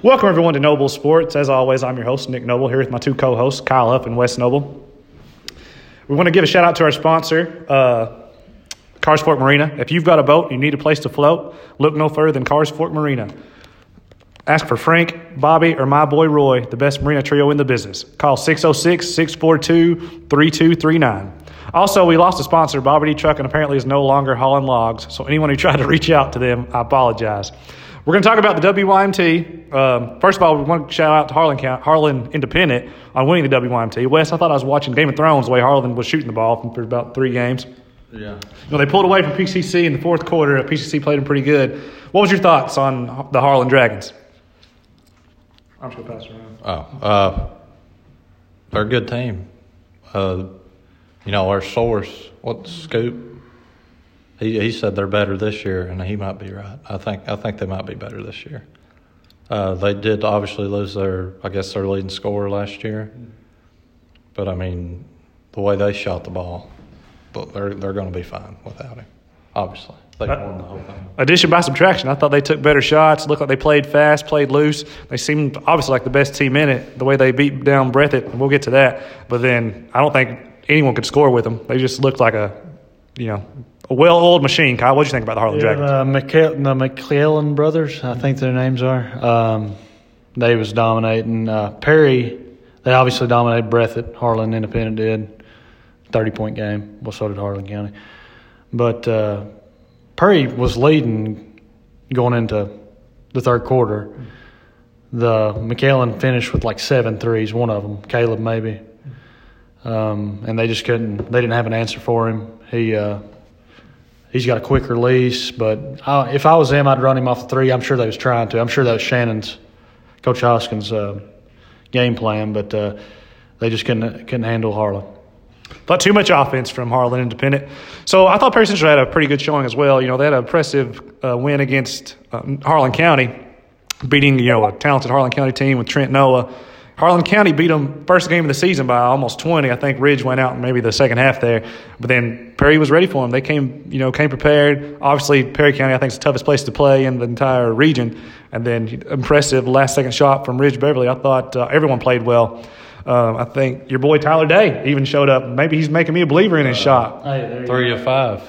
Welcome, everyone, to Noble Sports. As always, I'm your host, Nick Noble, here with my two co hosts, Kyle Huff and Wes Noble. We want to give a shout out to our sponsor, uh, Cars Marina. If you've got a boat and you need a place to float, look no further than Cars Fork Marina. Ask for Frank, Bobby, or my boy Roy, the best marina trio in the business. Call 606 642 3239. Also, we lost a sponsor, Bobby D. Truck, and apparently is no longer hauling logs. So, anyone who tried to reach out to them, I apologize. We're going to talk about the WYMT. Um, first of all, we want to shout out to Harlan, Harlan Independent on winning the WYMT. Wes, I thought I was watching Game of Thrones the way Harlan was shooting the ball for about three games. Yeah. You know, they pulled away from PCC in the fourth quarter. PCC played them pretty good. What was your thoughts on the Harlan Dragons? I'm just going to pass around. Oh, uh, they're a good team. Uh, you know, our source, what's Scoop? He he said they're better this year, and he might be right. I think I think they might be better this year. Uh, they did obviously lose their, I guess, their leading scorer last year, but I mean, the way they shot the ball, they're they're going to be fine without him. Obviously, they won the whole thing. Addition by subtraction. I thought they took better shots. Looked like they played fast, played loose. They seemed obviously like the best team in it. The way they beat down Breathitt, and we'll get to that. But then I don't think anyone could score with them. They just looked like a, you know, a well-oiled machine. Kyle, what do you think about the Harlan yeah, Dragons? Uh, the McClellan brothers, I think their names are. Um, they was dominating. Uh, Perry, they obviously dominated Breathitt. Harlan Independent did. 30-point game. Well, so did Harlan County. But uh, Perry was leading going into the third quarter. The McKellen finished with like seven threes, one of them, Caleb maybe. Um, and they just couldn't, they didn't have an answer for him. He, uh, he's got a quick release, but I, if I was them, I'd run him off the three. I'm sure they was trying to. I'm sure that was Shannon's, Coach Hoskins' uh, game plan, but uh, they just couldn't couldn't handle Harlan. Thought too much offense from Harlan Independent. So I thought Perry Central had a pretty good showing as well. You know, they had an impressive uh, win against uh, Harlan County, beating, you know, a talented Harlan County team with Trent Noah. Harlan County beat them first game of the season by almost 20. I think Ridge went out in maybe the second half there, but then Perry was ready for them. They came, you know, came prepared. Obviously, Perry County I think is the toughest place to play in the entire region. And then impressive last second shot from Ridge Beverly. I thought uh, everyone played well. Um, I think your boy Tyler Day even showed up. Maybe he's making me a believer in his shot. Hey, Three of five.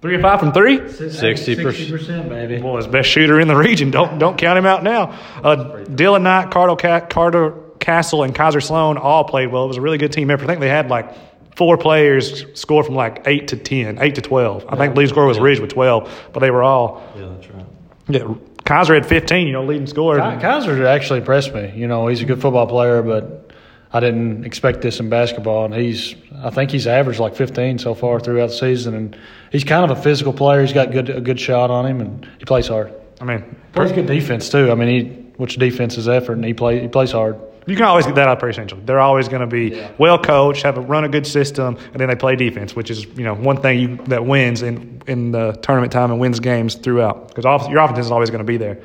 Three or five from three. 60%. percent, baby. Boy, his best shooter in the region. Don't don't count him out now. Uh, Dylan Knight, Carter, Carter Castle, and Kaiser Sloan all played well. It was a really good team effort. I think they had like four players score from like eight to 10, 8 to twelve. I think the lead score was Ridge with twelve, but they were all. Yeah, that's right. Yeah, Kaiser had fifteen. You know, leading scorer. Kaiser actually impressed me. You know, he's a good football player, but I didn't expect this in basketball. And he's, I think he's averaged like 15 so far throughout the season. And he's kind of a physical player. He's got good a good shot on him, and he plays hard. I mean, Plays good defense too. I mean, he which defense is effort, and he play he plays hard. You can always get that out of Perry Central. They're always going to be Yeah. well coached, have a run a good system, and then they play defense, which is you know one thing you, that wins in in the tournament time and wins games throughout because your offense is always going to be there.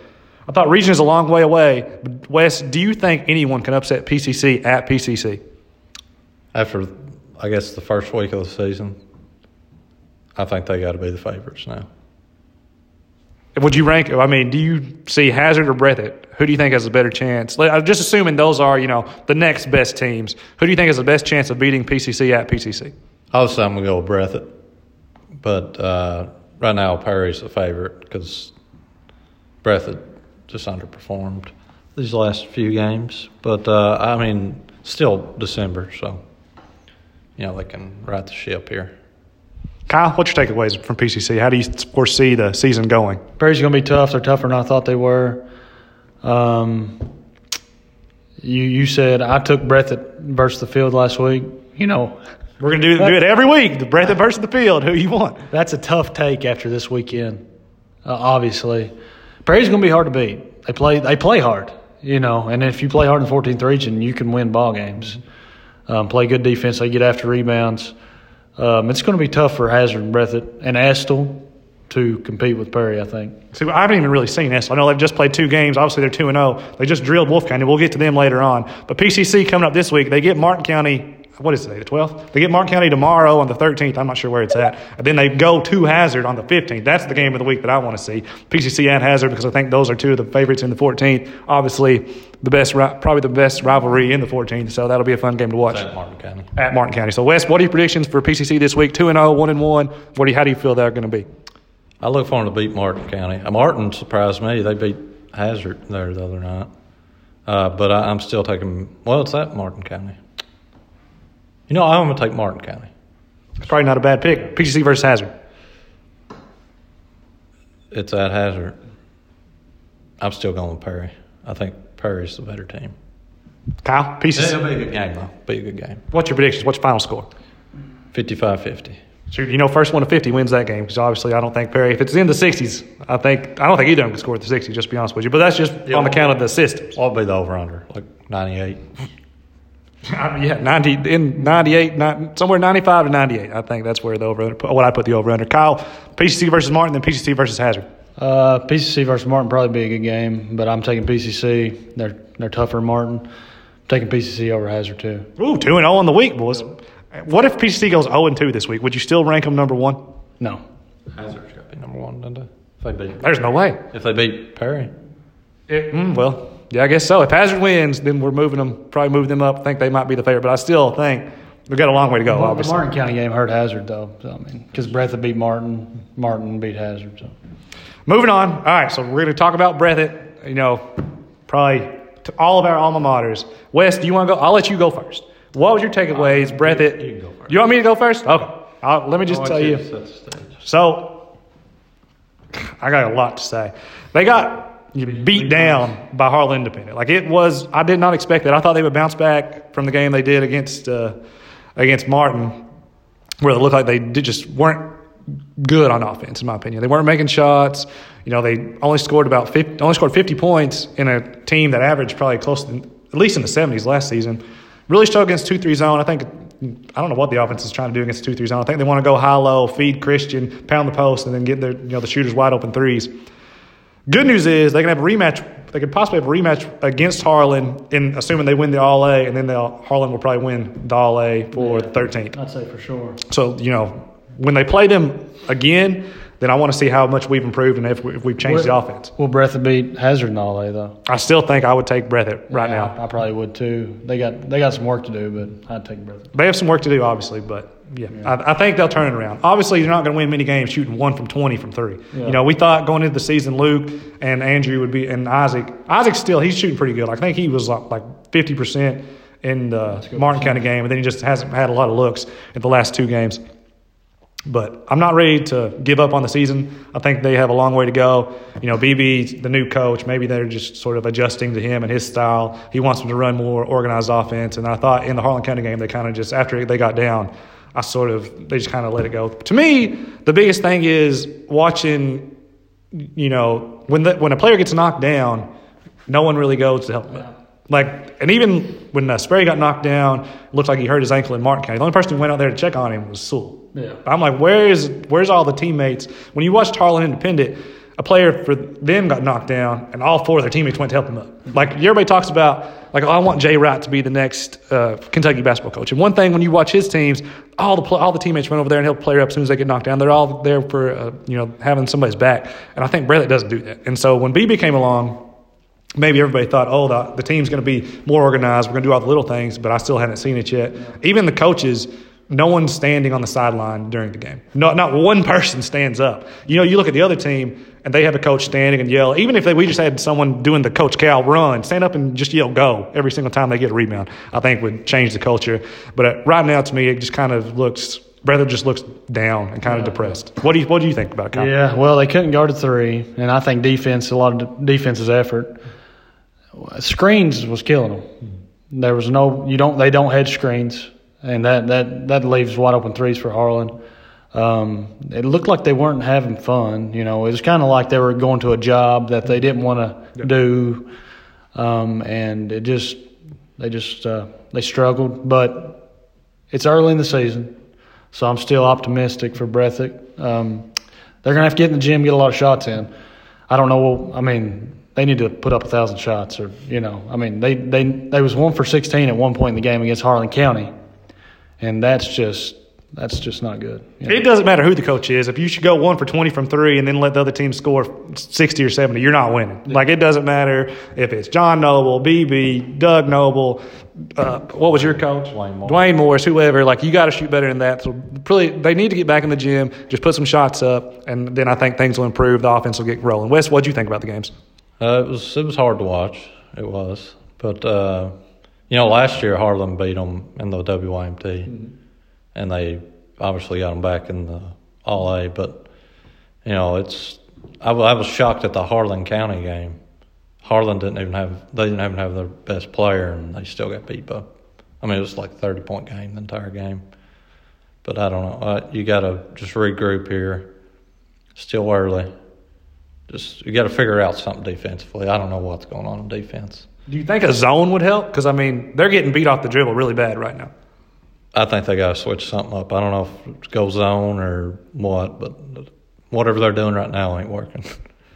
I thought region is a long way away. But Wes, do you think anyone can upset PCC at PCC? After, I guess, the first week of the season, I think they got to be the favorites now. Would you rank? I mean, do you see Hazard or Breathitt? Who do you think has a better chance? I'm just assuming those are you know the next best teams. Who do you think has the best chance of beating PCC at PCC? Obviously, I'm going to go with Breathitt, but uh, right now Perry's the favorite because Breathitt just underperformed these last few games. But uh, I mean, still December, so you know they can right the ship here. Kyle, what's your takeaways from PCC? How do you foresee the season going? Perry's going to be tough. They're tougher than I thought they were. Um, you you said I took Breathitt versus the field last week. You know, We're going to do, do it every week. The Breathitt versus the field. Who you want? that's a tough take after this weekend. Uh, obviously, Perry's going to be hard to beat. They play they play hard, you know, and if you play hard in the 14th region, you can win ball games. Um, play good defense. They get after rebounds. Um, it's going to be tough for Hazard and Breathitt and Estill to compete with Perry. I think. See, I haven't even really seen this. I know they've just played two games. Obviously, they're 2 and 0. They just drilled Wolfe County. We'll get to them later on. But PCC coming up this week, they get Martin County what is today, the 12th? They get Martin County tomorrow on the 13th. I'm not sure where it's at. And then they go to Hazard on the 15th. That's the game of the week that I want to see. PCC and Hazard because I think those are two of the favorites in the 14th. Obviously, the best, probably the best rivalry in the 14th. So that'll be a fun game to watch At Martin County. at Martin County. So Wes, what are your predictions for PCC this week? Two and 0, 1 and 1. What do you, how do you feel they're going to be? I look for them to beat Martin County. Uh, Martin surprised me. They beat Hazard there the other night. Uh, but I, I'm still taking, well, it's at Martin County. You know, I'm going to take Martin County. It's probably not a bad pick. PCC versus Hazard. It's at Hazard. I'm still going with Perry. I think Perry's the better team. Kyle, PCC. It'll be a good game, though. Be a good game. What's your predictions? What's your final score? 55 50. So you know, first one to 50 wins that game because obviously I don't think Perry. If it's in the 60s, I think I don't think either of them can score at the 60s. Just to be honest with you, but that's just Yeah. on the count of the systems. I'll be the over under? Like 98. Yeah, 90 in 98, not, somewhere 95 to 98. I think that's where the over what I put the over under. Kyle, PCC versus Martin, then PCC versus Hazard. Uh, PCC versus Martin probably be a good game, but I'm taking PCC. They're they're tougher than Martin. I'm taking PCC over Hazard too. Ooh, two and 0 on the week, boys. What if PCC goes 0 and 2 this week? Would you still rank them number one? No, Hazard's got to be number one, doesn't it? If they beat, There's no way. if they beat Perry. It, mm, well, yeah, I guess so. If Hazard wins, then we're moving them, probably moving them up. I think they might be the favorite, but I still think we've got a long way to go. the obviously, Martin County game hurt Hazard though. So, I mean, because Breathitt beat Martin, Martin beat Hazard. So moving on. All right, so we're going to talk about Breathitt. You know, probably to all of our alma maters. Wes, do you want to go? I'll let you go first. What was your takeaways, uh, Breathitt? you can go first. You want me to go first? Okay. I'll, let me just tell you. The. So, I got a lot to say. They got beat down by Harlan Independent. Like it was, I did not expect that. I thought they would bounce back from the game they did against uh, against Martin, where it looked like they did just weren't good on offense, in my opinion. They weren't making shots. You know, they only scored about 50, only scored 50 points in a team that averaged probably close to at least in the 70s last season. Really struggled against two three zone. I think I don't know what the offense is trying to do against two three zone. I think they want to go high low, feed Christian, pound the post, and then get their you know the shooters wide open threes. Good news is they can have a rematch. They could possibly have a rematch against Harlan, in assuming they win the All A, and then they'll, Harlan will probably win the All A for the 13th. I'd say for sure. So you know when they play them again, then I want to see how much we've improved and if, we, if we've changed the offense. Will Breathitt beat Hazard in all though? I still think I would take Breathitt right Yeah, now. I, I probably would too. They got they got some work to do, but I'd take Breathitt. They have some work to do, obviously, but yeah, I, I think they'll turn it around. Obviously, you're not going to win many games shooting one from 20 from three. Yeah. You know, we thought going into the season, Luke and Andrew would be, and Isaac. Isaac still, he's shooting pretty good. I think he was like, like 50% in the Martin County game, and then he just hasn't had a lot of looks in the last two games. But I'm not ready to give up on the season. I think they have a long way to go. You know, BB, the new coach, maybe they're just sort of adjusting to him and his style. He wants them to run more organized offense. And I thought in the Harlan County game, they kind of just, after they got down, I sort of, they just kind of let it go. To me, the biggest thing is watching, you know, when, the, when a player gets knocked down, no one really goes to help him up. Like, and even when uh, Sperry got knocked down, looked like he hurt his ankle in Martin County. The only person who went out there to check on him was Sewell. Yeah. I'm like, where is where's all the teammates? When you watched Harlan Independent, a player for them got knocked down, and all four of their teammates went to help him up. Like everybody talks about, like, oh, I want Jay Wright to be the next uh, Kentucky basketball coach. And one thing when you watch his teams, all the all the teammates run over there and help player up as soon as they get knocked down. They're all there for uh, you know having somebody's back. And I think Breathitt doesn't do that. And so when BB came along, maybe everybody thought, oh, the, the team's going to be more organized. We're going to do all the little things, but I still hadn't seen it yet. Even the coaches, no one's standing on the sideline during the game. Not, not one person stands up. You know, you look at the other team, and they have a coach standing and yell. Even if they, we just had someone doing the Coach Cal run, stand up and just yell go every single time they get a rebound, I think would change the culture. But uh, right now, to me, it just kind of looks, Brother just looks down and kind of depressed. What do you, what do you think about Kyle? Yeah, well, they couldn't guard a three, and I think defense, a lot of defense's effort. Screens was killing them. There was no, you don't, they don't hedge screens, and that that that leaves wide open threes for Harlan. Um, it looked like they weren't having fun. You know, it was kind of like they were going to a job that they didn't want to do, um, and it just they just uh, they struggled. But it's early in the season, so I'm still optimistic for Breathitt. Um, they're gonna have to get in the gym, get a lot of shots in. I don't know. I mean, they need to put up a thousand shots, or you know, I mean, they they they was one for sixteen at one point in the game against Harlan County, and that's just that's just not good. you know. It doesn't matter who the coach is. If you should go one for 20 from three and then let the other team score 60 or 70, you're not winning. Like, it doesn't matter if it's John Noble, BB, Doug Noble, uh, what was your coach? Dwayne Morris. Dwayne Morris, whoever. Like, you got to shoot better than that. So, really, they need to get back in the gym, just put some shots up, and then I think things will improve. The offense will get rolling. Wes, what do you think about the games? Uh, it was it was hard to watch. It was, but uh, you know, last year Harlan beat them in the WYMT, and they obviously got them back in the All A. But you know, it's I, I was shocked at the Harlan County game. Harlan didn't even have they didn't even have their best player, and they still got beat up. I mean, it was like a thirty point game the entire game. But I don't know. Uh, you got to just regroup here. Still early. Just you got to figure out something defensively. I don't know what's going on in defense. Do you think a zone would help? Because, I mean, they're getting beat off the dribble really bad right now. I think they got to switch something up. I don't know if it's go zone or what, but whatever they're doing right now ain't working.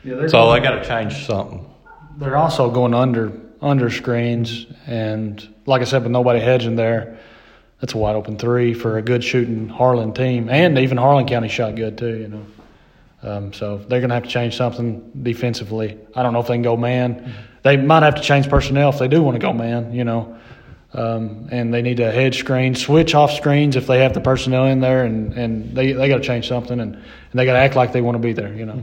Yeah, So they got to change something. They're also going under under screens, and like I said, with nobody hedging there, that's a wide open three for a good shooting Harlan team, and even Harlan County shot good too. You know, um, so they're going to have to change something defensively. I don't know if they can go man. They might have to change personnel if they do want to go man. You know. Um, and they need to hedge screens, switch off screens if they have the personnel in there, and, and they, they got to change something, and, and they got to act like they want to be there, you know.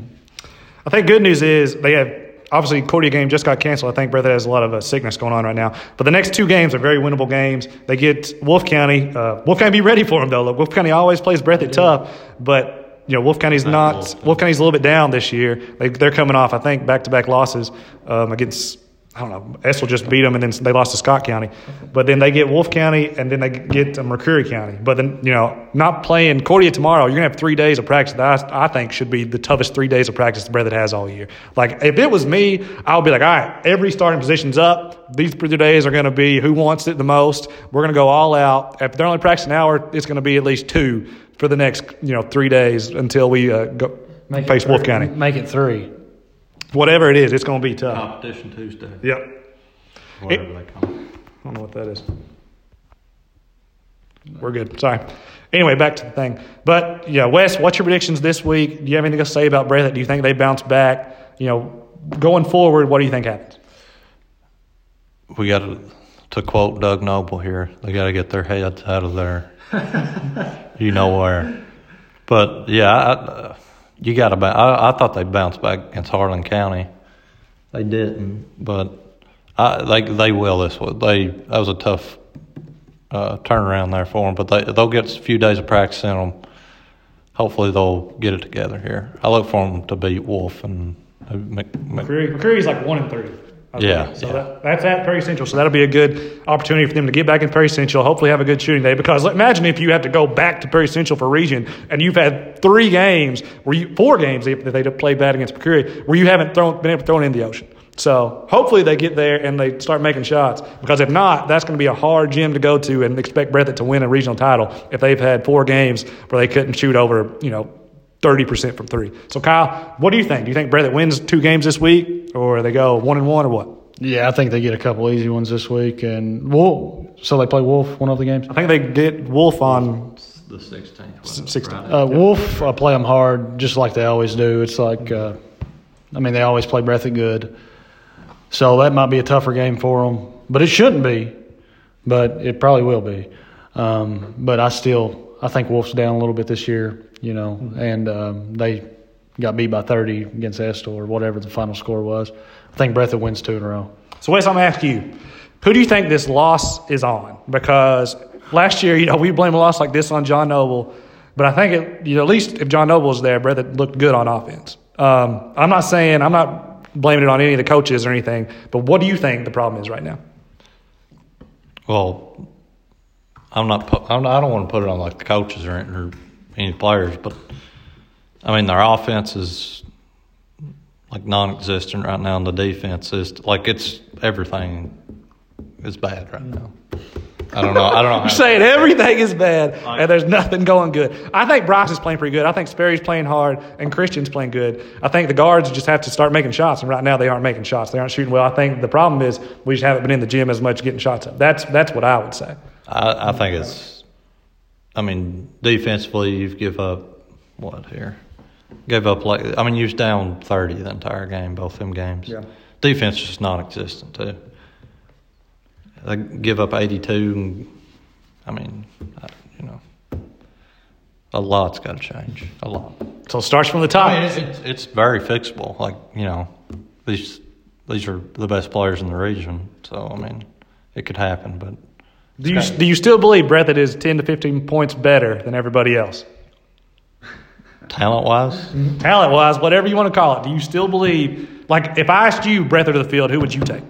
I think good news is they have obviously Cordia game just got canceled. I think Breathitt has a lot of uh, sickness going on right now. But the next two games are very winnable games. They get Wolfe County. Uh, Wolfe County be ready for them though. Look, Wolfe County always plays Breathitt tough, but you know Wolfe County's not. Wolfe. Wolfe County's a little bit down this year. They, they're coming off I think back to back losses um, against. I don't know. Estill just beat them, and then they lost to Scott County. But then they get Wolfe County, and then they get McCreary County. But then, you know, not playing Cordia tomorrow, you're going to have three days of practice that I, I think should be the toughest three days of practice the Breathitt has all year. Like, if it was me, I would be like, all right, every starting position's up. These three days are going to be who wants it the most. We're going to go all out. If they're only practicing an hour, it's going to be at least two for the next, you know, three days until we uh, go Make face Wolfe County. Make it three. Whatever it is, it's going to be tough. Competition Tuesday, Yep. whatever they call it. I don't know what that is. We're good. Sorry. Anyway, back to the thing. But yeah, Wes, what's your predictions this week? Do you have anything to say about Breathitt? Do you think they bounce back? You know, going forward, what do you think happens? We got to, to quote Doug Noble here, they got to get their heads out of there. you know where. But yeah, I, uh, you got to. I, I thought they'd bounce back against Harlan County. They didn't, but I, they they will this week. They that was a tough uh, turnaround there for them, but they they'll get a few days of practice in them. Hopefully, they'll get it together here. I look for them to beat Wolfe and uh, Mc, Mc, McCreary, McCreary's like one and three. I Yeah. So yeah. That, that's at Perry Central. So that'll be a good opportunity for them to get back in Perry Central. Hopefully, have a good shooting day. Because imagine if you have to go back to Perry Central for region and you've had three games where you four games if they played bad against McCreary where you haven't thrown been able to throw it in the ocean. So hopefully they get there and they start making shots. Because if not, that's going to be a hard gym to go to and expect Breathitt to win a regional title if they've had four games where they couldn't shoot over you know thirty percent from three. So Kyle, what do you think? Do you think Breathitt wins two games this week, or they go one and one, or what? Yeah, I think they get a couple easy ones this week, and Wolfe. So they play Wolfe one of the games. I think they get Wolfe on the 16th. 16. Uh, Wolfe I play them hard, just like they always do. It's like, uh, I mean, they always play Breathitt good, so that might be a tougher game for them. But it shouldn't be, but it probably will be. Um, but I still, I think Wolfe's down a little bit this year, you know, and um, they got beat by 30 against Estill or whatever the final score was. I think Breathitt wins two in a row. So, Wes, I'm going to ask you, who do you think this loss is on? Because last year, you know, we blame a loss like this on John Noble, but I think it, you know, at least if John Noble was there, Breathitt looked good on offense. Um, I'm not saying I'm not blaming it on any of the coaches or anything, but what do you think the problem is right now? Well, I'm not. pu- I'm not I don't want to put it on like the coaches or, or any players, but I mean their offense is like non-existent right now, and the defense is like it's everything is bad right now. I don't know. I don't know. You're saying everything is bad and there's nothing going good. I think Bryce is playing pretty good. I think Sperry's playing hard and Christian's playing good. I think the guards just have to start making shots, and right now they aren't making shots. They aren't shooting well. I think the problem is we just haven't been in the gym as much getting shots up. That's that's what I would say. I, I think it's I mean, defensively, you've give up what here? Gave up like I mean, you was down thirty the entire game, both them games. Yeah. Defense is non-existent too. They give up eighty-two, and I mean, I- you know, a lot's got to change. A lot. So it starts from the top. I mean, it's, it's very fixable. Like you know, these these are the best players in the region. So I mean, it could happen. But do you do you still believe Brett that is ten to fifteen points better than everybody else? talent wise, Talent wise, whatever you want to call it, do you still believe? Like, if I asked you breadth of the field, who would you take?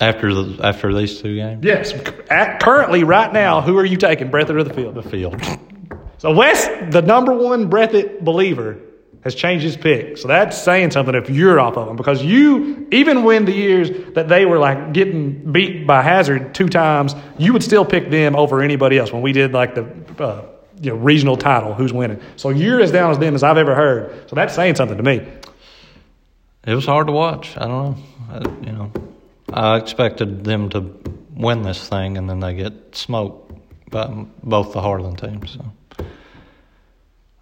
after the after these two games, Yes, at, currently, right now, who are you taking breadth of the field? the field. So Wes, the number one breathed believer, has changed his pick. So that's saying something if you're off of them because you, even when the years that they were like getting beat by Hazard two times, you would still pick them over anybody else when we did like the uh, you know regional title, who's winning. So you're as down as them as I've ever heard. So that's saying something to me. It was hard to watch. I don't know. I, you know, I expected them to win this thing, and then they get smoked by both the Harlan teams. So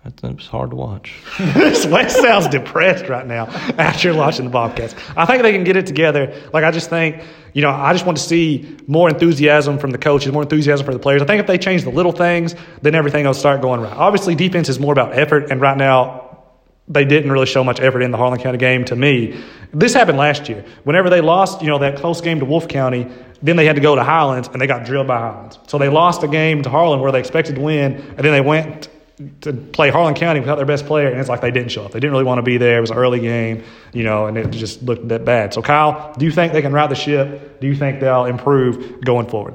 it, was hard to watch. Wes sounds depressed right now after watching the Bobcats. I think they can get it together. Like I just think, you know, I just want to see more enthusiasm from the coaches, more enthusiasm for the players. I think if they change the little things, then everything will start going right. Obviously, defense is more about effort, and right now they didn't really show much effort in the Harlan County game to me. This happened last year. Whenever they lost, you know, that close game to Wolfe County, then they had to go to Highlands and they got drilled by Highlands. So they lost a game to Harlan where they expected to win, and then they went to play Harlan County without their best player, and it's like they didn't show up. They didn't really want to be there. It was an early game, you know, and it just looked that bad. So, Kyle, do you think they can right the ship? Do you think they'll improve going forward?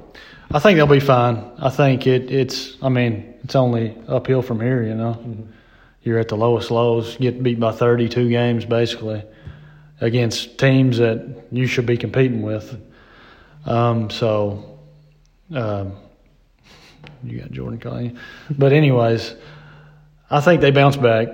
I think they'll be fine. I think it, it's. I mean, it's only uphill from here. You know, you're at the lowest lows. Get beat by 32 games basically against teams that you should be competing with. Um, so, um, you got Jordan calling you. But anyways, I think they bounce back.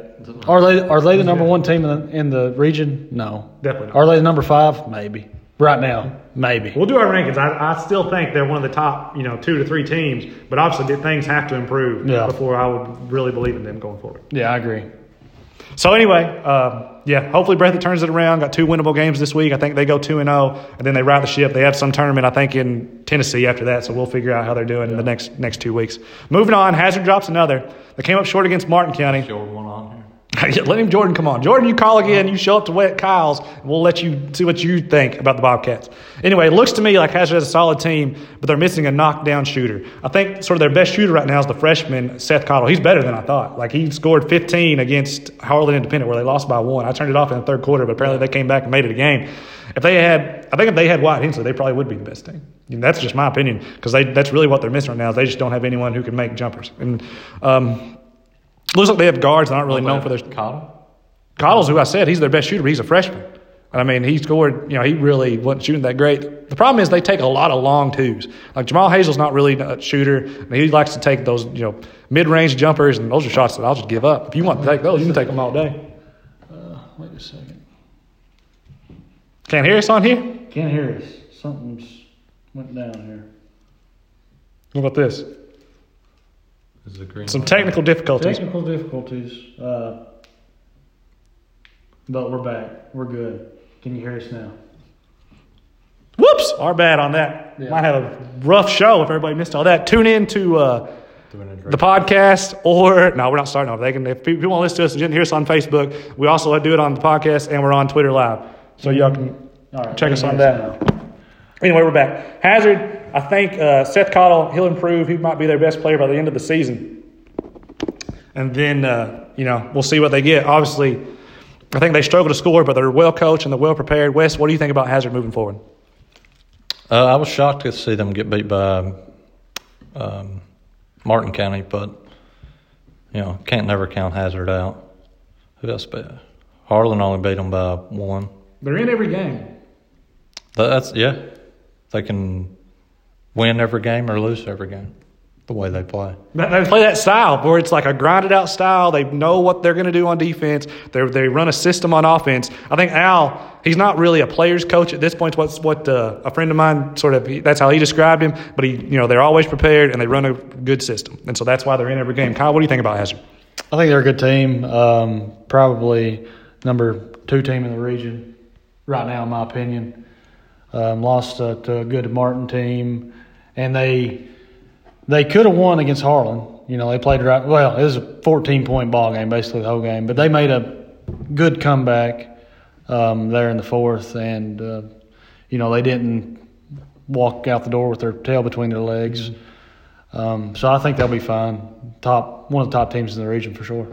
Are they are they the number one team in the, in the region? No, Definitely not. Are they the number five? Maybe. Right now, maybe. We'll do our rankings. I, I still think they're one of the top, you know, two to three teams, but obviously things have to improve Yeah. before I would really believe in them going forward. Yeah, I agree. So anyway, um, yeah, hopefully Breathitt turns it around. Got two winnable games this week. I think they go two and zero, and then they ride the ship. They have some tournament, I think, in Tennessee after that. So we'll figure out how they're doing in the next next two weeks. Moving on, Hazard drops another. They came up short against Martin County. One on here. Let him, Jordan, come on. Jordan, you call again. You show up to Wet Kyle's. And we'll let you see what you think about the Bobcats. Anyway, it looks to me like Hazard has a solid team, but they're missing a knockdown shooter. I think sort of their best shooter right now is the freshman, Seth Cottle. He's better than I thought. Like, he scored 15 against Harlan Independent, where they lost by one. I turned it off in the third quarter, but apparently they came back and made it a game. If they had, I think if they had White Hensley, they probably would be the best team. And that's just my opinion, because that's really what they're missing right now. Is they just don't have anyone who can make jumpers. And um, looks like they have guards that aren't really known for their Cottle? Cottle's who I said he's their best shooter. He's a freshman. And I mean, he scored. You know, he really wasn't shooting that great. The problem is they take a lot of long twos. Like Jamal Hazel's not really a shooter. and he likes to take those, you know, mid-range jumpers, and those are shots that I'll just give up. If you want to take those, you can take them all day. Uh, wait a second. Can't hear us on here. Can't hear us. Something's went down here. What about this? Is the green Some light? technical difficulties. Technical difficulties. Uh, but we're back. We're good. Can you hear us now? Whoops, our bad on that. Yeah. Might have a rough show if everybody missed all that. Tune in to. Uh, the podcast or no we're not starting off they can if people want to listen to us and didn't hear us on facebook we also do it on the podcast and we're on twitter live so y'all can All right. Check us on that. now. anyway we're back hazard i think uh, seth cottle he'll improve he might be their best player by the end of the season and then uh, you know we'll see what they get obviously i think they struggle to score but they're well coached and they're well prepared wes what do you think about hazard moving forward Uh, I was shocked to see them get beat by um, Martin County, but you know can't never count Hazard out. Who else beat? Harlan only beat them by one. they're in every game That's yeah. They can win every game or lose every game. the way they play. They they play that style where it's like a grinded out style. They know what they're going to do on defense. They they run a system on offense. I think Al, he's not really a player's coach at this point. What's what uh, a friend of mine sort of that's how he described him. But he, you know, they're always prepared and they run a good system, and so that's why they're in every game. Kyle, what do you think about Hazard? I think they're a good team. Um, probably number two team in the region right now, in my opinion. Um, lost uh, to a good Martin team, and they they could have won against Harlan. You know, they played right. Well, it was a 14 point ball game, basically the whole game, but they made a good comeback um, there in the fourth, and uh, you know they didn't walk out the door with their tail between their legs. Um, so I think they'll be fine. Top one of the top teams in the region for sure.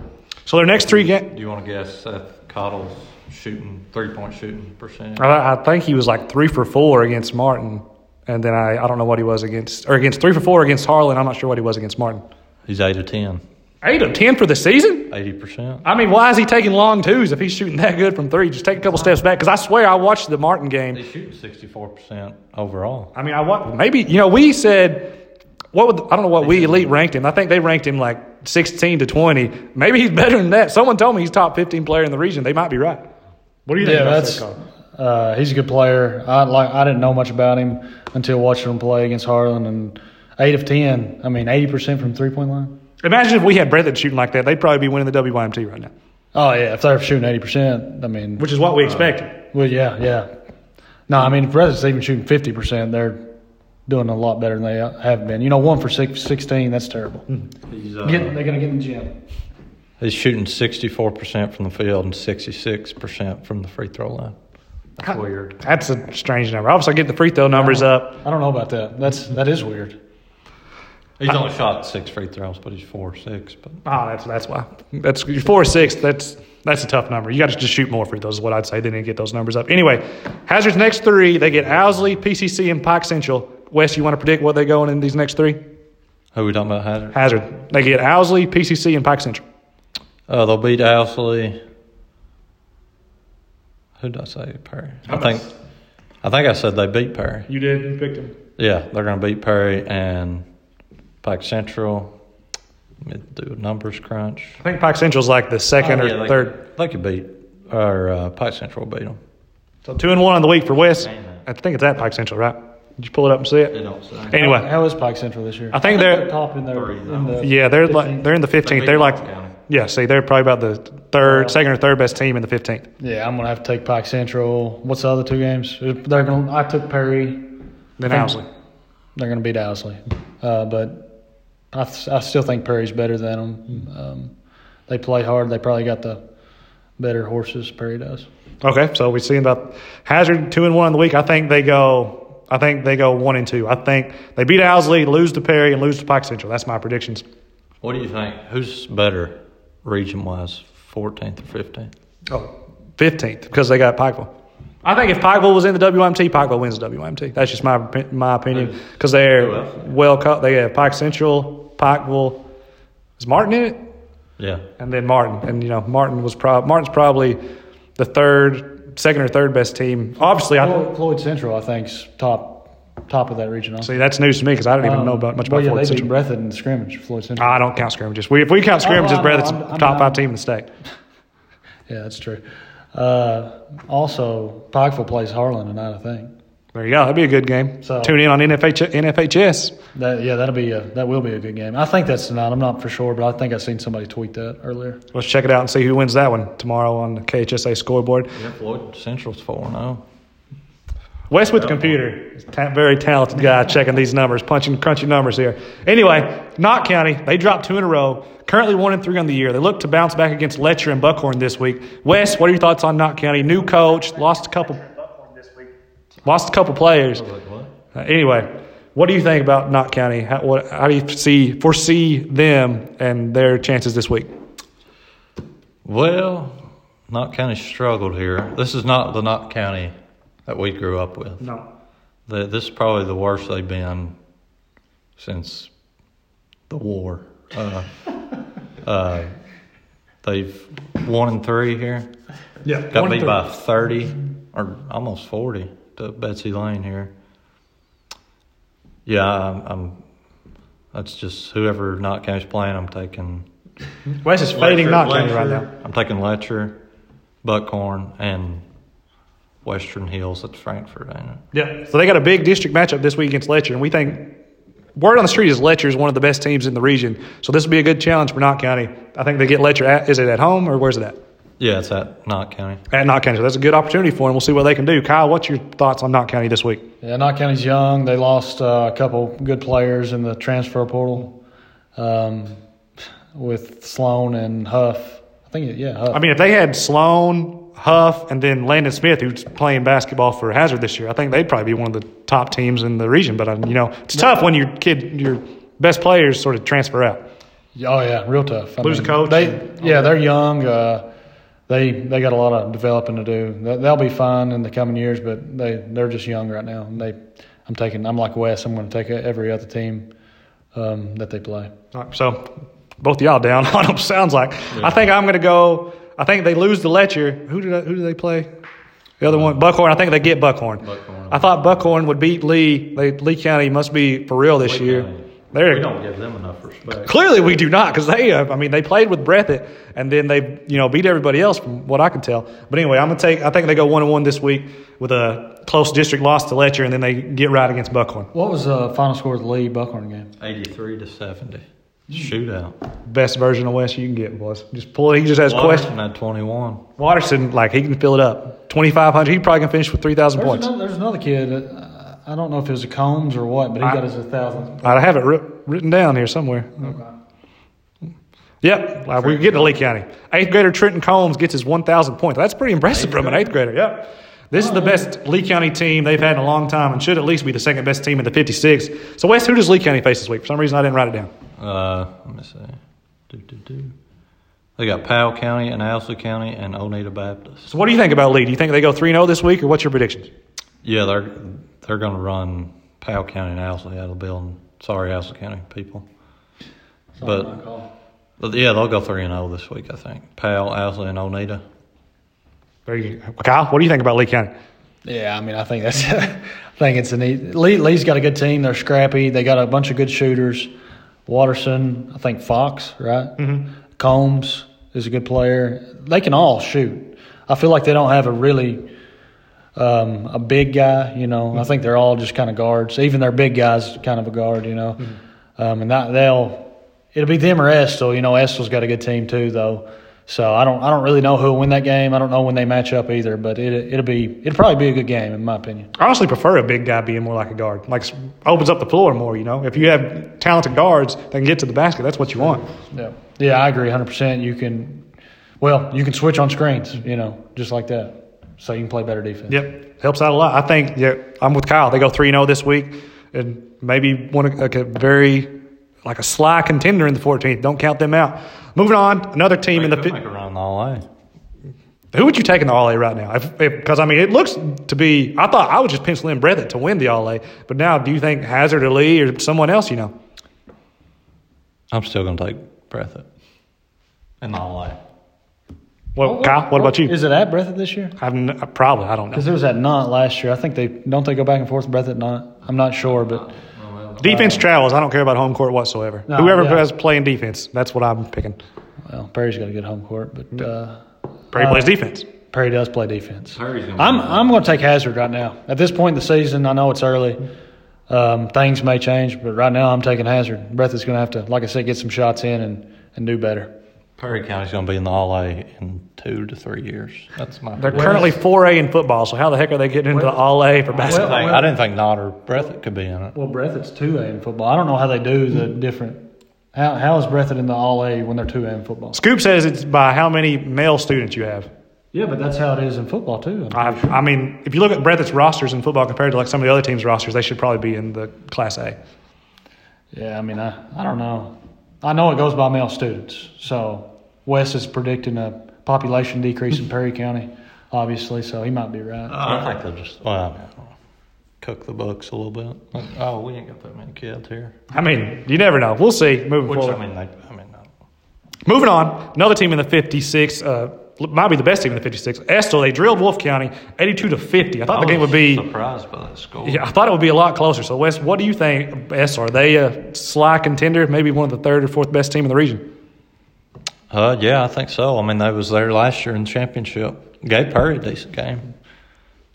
So their next three games. Do you want to guess Seth Cottle's shooting three point shooting percentage? I, I think he was like three for four against Martin, and then I, I don't know what he was against or against three for four against Harlan. I'm not sure what he was against Martin. He's eight of ten. Eight of ten for the season. Eighty percent. I mean, why is he taking long twos if he's shooting that good from three? Just take a couple steps back because I swear I watched the Martin game. He's shooting sixty four percent overall. I mean, I wa- maybe you know we said what would I don't know what we elite ranked him. I think they ranked him like 16 to 20. Maybe he's better than that. Someone told me he's top 15 player in the region. They might be right. What do you think? Yeah, about that's. Seth Cottle? Uh, he's a good player. I like. I didn't know much about him until watching him play against Harlan, and eight of ten. I mean, eighty percent from three point line. Imagine if we had Breathitt shooting like that, they'd probably be winning the WYMT right now, Oh yeah, if they're shooting eighty percent, I mean, which is what we expected. well, yeah, yeah. No, I mean, if Breathitt's even shooting fifty percent, they're doing a lot better than they have been. You know, one for six, 16, that's terrible. He's, uh, Get, they're gonna get in the gym. he's shooting sixty four percent from the field and sixty six percent from the free throw line. That's weird. That's a strange number. Obviously, get the free throw numbers up. I don't know about that. That's that is weird. He's only shot six free throws, but he's four or six. But Oh, that's that's why. That's four or six. That's that's a tough number. You got to just shoot more free throws. Is what I'd say. They didn't get those numbers up. Anyway, Hazard's next three. They get Owsley, PCC, and Pike Central. Wes, you want to predict what they're going in these next three? who we talking about? Hazard? Hazard. They get Owsley, PCC, and Pike Central. Uh, they'll beat Owsley. Who did I say? Perry. I think. I think I said they beat Perry. You did. You picked him. Yeah, they're going to beat Perry and Pike Central. Let me do a numbers crunch. I think Pike Central's like the second Oh, or yeah, they- third. They could beat, or uh, Pike Central will beat them. So two and one on the week for Wes. Dang it. I think it's at Pike Central, right? Did you pull it up and see it? don't say. Anyway, How is Pike Central this year? I think they're- top in, their, Three, in the yeah, they're 15th. like they're in the fifteenth. They're like yeah. See, they're probably about the third, second or third best team in the fifteenth. Yeah, I'm gonna have to take Pike Central. What's the other two games? They're gonna. I took Perry. Then Think- Owsley. They're gonna beat Owsley, uh, but I, I still think Perry's better than them. Um, they play hard. They probably got the better horses. Perry does. Okay, so we see about Hazard two and one in the week. I think they go. I think they go one and two. I think they beat Owsley, lose to Perry, and lose to Pike Central. That's my predictions. What do you think? Who's better region wise, 14th or 15th? Oh, 15th because they got Pikeville. I think if Pikeville was in the WMT, Pikeville wins the WMT. That's just my my opinion because they're else? well cut. They have Pike Central, Pikeville. Is Martin in it? Yeah. And then Martin, and you know Martin was prob Martin's probably the third, second or third best team. Obviously, I Floyd, Floyd Central, I think's top top of that region. See that's news to me because I don't even Um, know about much well, about yeah, Floyd they beat Central. Breathitt in the scrimmage. Floyd Central. I don't count scrimmages. We, if we count scrimmages, Oh, I know, Brett, it's I'm- I'm top five team in the state. yeah, that's true. Uh, also, Pikeville plays Harlan tonight. I think. There you go. That'd be a good game. So- Tune in on NFH, NFHS. That yeah, that'll be a, that will be a good game. I think that's tonight. I'm not for sure, but I think I've seen somebody tweet that earlier. Let's check it out and see who wins that one tomorrow on the KHSA scoreboard. Yeah, Floyd Central's 4 0. Wes with the computer, Ta- very talented guy checking these numbers, punching crunchy numbers here. Anyway, Knott County, they dropped two in a row, currently one and three on the year. They look to bounce back against Letcher and Buckhorn this week. Wes, what are your thoughts on Knott County? New coach, lost a couple, lost a couple players. Uh, anyway, what do you think about Knott County? How, what, how do you see foresee them and their chances this week? Well, Knott County struggled here. This is not the Knott County that we grew up with. No. The, this is probably the worst they've been since the war. Uh, uh, they've one and three here. Yeah, Got beat by 30 or almost 40 to Betsy Lane here. Yeah, I'm, I'm That's just whoever Knott County's playing. I'm taking. Wes is fading Knott right now. I'm taking Letcher, Buckhorn, and Western Hills. That's Frankfort, ain't it? Yeah. So they got a big district matchup this week against Letcher, and we think word on the street is Letcher is one of the best teams in the region. So this will be a good challenge for Knott County. I think they get Letcher at is it at home or where's it at? Yeah, it's at Knott County. At Knott County. So that's a good opportunity for them. We'll see what they can do. Kyle, what's your thoughts on Knott County this week? Yeah, Knott County's young. They lost uh, a couple good players in the transfer portal um, with Sloan and Huff. I think, yeah, Huff. I mean, if they had Sloan, Huff, and then Landon Smith, who's playing basketball for Hazard this year, I think they'd probably be one of the top teams in the region. But, um, you know, it's tough when your kid, your best players sort of transfer out. Oh yeah, real tough. I Lose a coach They, and- yeah, they're young. Uh, they they got a lot of developing to do. They- They'll be fine in the coming years, but they they're just young right now. And they, I'm taking. I'm like Wes. I'm going to take every other team um, that they play. All right, so both of y'all down on them. Sounds like I think I'm going to go. I think they lose to Letcher. Who did I, who do they play? The other one, Buckhorn. I think they get Buckhorn. Buckhorn. I thought Buckhorn would beat Lee. They, Lee County must be for real this Lee year. County. They're We don't give them enough respect. clearly we do not because they. Uh, I mean, they played with Breathitt and then they you know beat everybody else from what I can tell. But anyway, I'm gonna take. I think they go one and one this week with a close district loss to Letcher, and then they get right against Buckhorn. What was the final score of the Lee Buckhorn game? 83 to 70. Shootout. Best version of West you can get, boys. Just pull it. He just has questions. Watterson had 21. Watterson, like he can fill it up. Twenty five hundred. He probably can finish with three thousand There's points. another, there's another kid. Uh, I don't know if it was a Combs or what, but he I- got his a thousand. I have it writ- written down here somewhere. Okay. Yep, uh, we get to Lee County. Eighth grader Trenton Combs gets his one thousand points. That's pretty impressive from an eighth grader. Yep. This is the best Lee County team they've had in a long time, and should at least be the second best team in the fifty six. So Wes, who does Lee County face this week? For some reason, I didn't write it down. Uh, let me see. Do, do, do. They got Powell County and Owsley County and Oneida Baptist. So what do you think about Lee? Do you think they go three zero this week, or what's your predictions? Yeah, they're they're going to run Powell County and Owsley out of the building. Sorry, Owsley County people. But, but yeah, they'll go 3 and 0 this week, I think. Powell, Owsley, and Oneida. There you go. Kyle, what do you think about Lee County? Yeah, I mean, I think that's. I think it's a neat. Lee, Lee's got a good team. They're scrappy. They got a bunch of good shooters. Watterson, I think Fox, right? Mm-hmm. Combs is a good player. They can all shoot. I feel like they don't have a really um, a big guy. You know, I think they're all just kind of guards. Even their big guys, kind of a guard. You know, um, and that they'll it'll be them or Estill. You know, Estill's got a good team too, though. So I don't I don't really know who'll win that game. I don't know when they match up either, but it it'll be it'll probably be a good game in my opinion. I honestly prefer a big guy being more like a guard. Like opens up the floor more. You know, if you have talented guards that can get to the basket, that's what you want. Yeah, yeah, I agree 100. percent You can, well, you can switch on screens. You know, just like that, so you can play better defense. Yep, helps out a lot. I think. Yeah, I'm with Kyle. They go 3-0 this week, and maybe one like a very like a sly contender in the 14th. Don't count them out. Moving on, another team in the. They fi- could make a run in the all A. Who would you take in the All A right now? Because I mean, it looks to be. I thought I would just pencil in Breathitt to win the All A, but now do you think Hazard or Lee or someone else? You know, I'm still going to take Breathitt in the all A. well, Kyle, what about you? Is it at Breathitt this year? I've n- probably I don't know. Because there was that Knott last year. I think they don't they go back and forth Breathitt Knott. I'm not sure, but Defense travels. I don't care about home court whatsoever. No, Whoever yeah. has playing defense, that's what I'm picking. well, Perry's got a good home court, but uh, Perry Uh, plays defense. Perry does play defense. Perry's I'm be- I'm going to take Hazard right now. At this point in the season, I know it's early. Um, things may change, but right now I'm taking Hazard. Breath is going to have to, like I said, get some shots in and, and do better. Perry County's going to be in the all A in two to three years. That's my They're prediction. currently 4A in football, so how the heck are they getting into the All A for basketball? didn't think- I didn't think Knott or Breathitt could be in it. Well, Breathitt's two A in football. I don't know how they do the different. How how is Breathitt in the All A when they're two A in football? Scoop says it's by how many male students you have. Yeah, but that's how it is in football too. I, I mean, if you look at Breathitt's rosters in football compared to like some of the other teams' rosters, they should probably be in the Class A. Yeah, I mean, I, I don't know. I know it goes by male students. So Wes is predicting a population decrease in Perry County, obviously. So he might be right. I think they'll just, well, I mean, cook the books a little bit. Like, oh, we ain't got that many kids here. I mean, you never know. We'll see moving Which, forward. I mean, they, I mean, no. Moving on, another team in the 56, uh, might be the best team in the 56. Estill, they drilled Wolfe County 82 to 50. I thought the game would be. surprised by that score. Yeah, I thought it would be a lot closer. So, Wes, what do you think? S are they a sly contender? Maybe one of the third or fourth best team in the region. Uh, yeah, I think so. I mean, they was there last year in the championship. Gave Perry a decent game.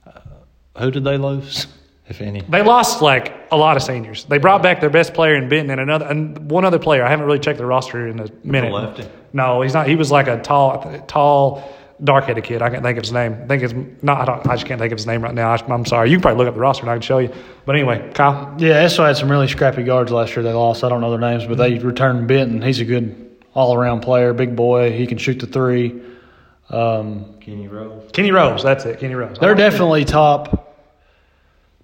Uh, who did they lose, if any? They lost like a lot of seniors. They brought back their best player in Benton and another and one other player. I haven't really checked the roster in a minute. lefty? No, he's not. He was like a tall, tall, dark-headed kid. I can't think of his name. I think it's not. I, don't, I just can't think of his name right now. I, am sorry. You can probably look up the roster and I can show you. But anyway, Kyle. Yeah, Estill had some really scrappy guards last year. They lost. I don't know their names, but they returned Benton. He's a good all-around player, big boy. He can shoot the three. Um, Kenny Rose. Kenny Rose. That's it. Kenny Rose. they're definitely top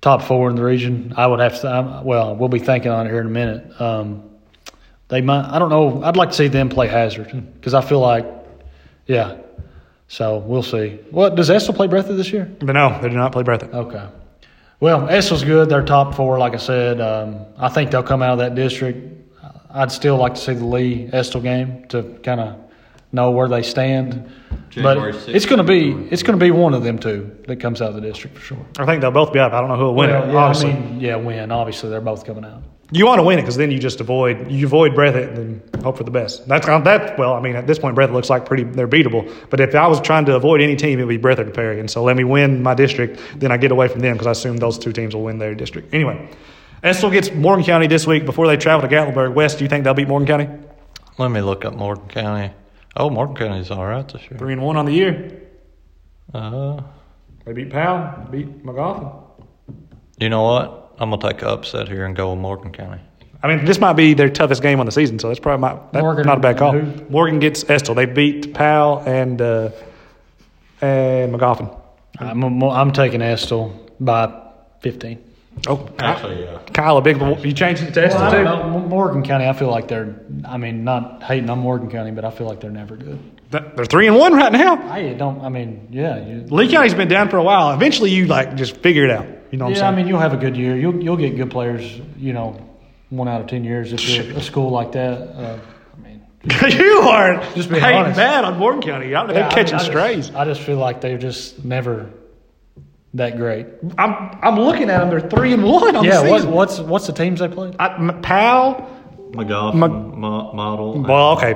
top four in the region. I would have to. I'm- Well, we'll be thinking on it here in a minute. Um, they might. I don't know. I'd like to see them play Hazard because I feel like, yeah. So we'll see. What does Estill play Breathitt this year? But no, they do not play Breathitt. Okay. Well, Estill's good. They're top four, like I said. Um, I think they'll come out of that district. I'd still like to see the Lee Estill game to kind of know where they stand. January but 6th. it's going to be it's going to be one of them two that comes out of the district for sure. I think they'll both be up. I don't know who will win Well, it. yeah, Obviously, I mean, yeah, win. Obviously, they're both coming out. you want to win it because then you just avoid you avoid Breathitt and then hope for the best. That's that. Well, I mean, at this point, Breathitt looks like pretty they're beatable. But if I was trying to avoid any team, it would be Breathitt or Perry. And so let me win my district, then I get away from them because I assume those two teams will win their district anyway. Estill gets Morgan County this week before they travel to Gatlinburg. West, do you think they'll beat Morgan County? Let me look up Morgan County. Oh, Morgan County's all right this year. Three and one on the year. Uh, They beat Powell, beat Magoffin. you know what? I'm gonna take an upset here and go with Morgan County. I mean, this might be their toughest game on the season, so that's probably not, that's Morgan not a bad call. who? Morgan gets Estill. They beat Powell and uh, and Magoffin. I'm I'm taking Estill by fifteen. Oh, Actually, yeah. Kyle, a big. You changed the test Well, too. know. Morgan County, I feel like they're. I mean, not hating on Morgan County, but I feel like they're never good. They're three and one right now. I don't. I mean, yeah, you, Lee County's been down for a while. Eventually, you like just figure it out. You know what yeah. I I'm saying? I mean, you'll have a good year. You'll you'll get good players. You know, one out of ten years if you're a school like that. Uh, I mean, you are Just being hating honest. bad on Morgan County. I- They're yeah, I mean, catching I just- strays. I just feel like they're just never that great. I'm I'm looking at them. They're three and one on Yeah. the What, season. what's what's the teams they played? I, M- Powell. Magoffin Ma- mo- model. Well, okay.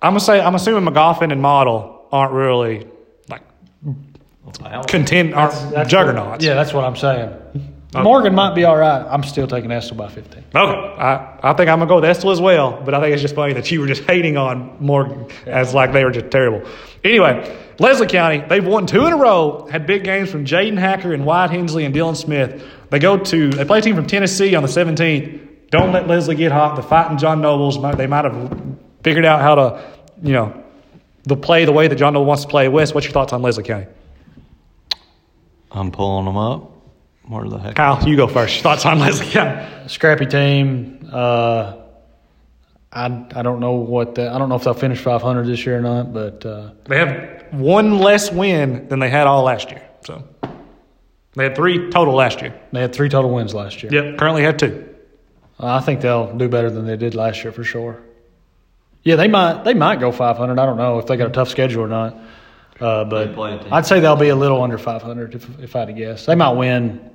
I'm gonna say I'm assuming Magoffin and Model aren't really like contend aren't That's juggernauts. Yeah, that's what I'm saying. Morgan might be all right. I'm still taking Estill by 15. Okay. I, I think I'm gonna go with Estill as well, but I think it's just funny that you were just hating on Morgan as like they were just terrible. Anyway, Leslie County, they've won two in a row, had big games from Jaden Hacker and Wyatt Hensley and Dylan Smith. They go to they play a team from Tennessee on the 17th. Don't let Leslie get hot. The fighting John Nobles, they might have figured out how to, you know, the play the way that John Noble wants to play. Wes, what's your thoughts on Leslie County? I'm pulling them up. Where the heck? Kyle, you go first. Thoughts on Leslie County? Scrappy team. Uh, I I don't know what the, I don't know if they'll finish 500 this year or not, but uh, They have one less win than they had all last year. So they had three total last year. they had three total wins last year. Yep. Currently have two. I think they'll do better than they did last year for sure. Yeah, they might they might go 500. I don't know if they got a tough schedule or not. Uh, They play a but. I'd say they'll be a little under 500 if, if I had to guess. They might win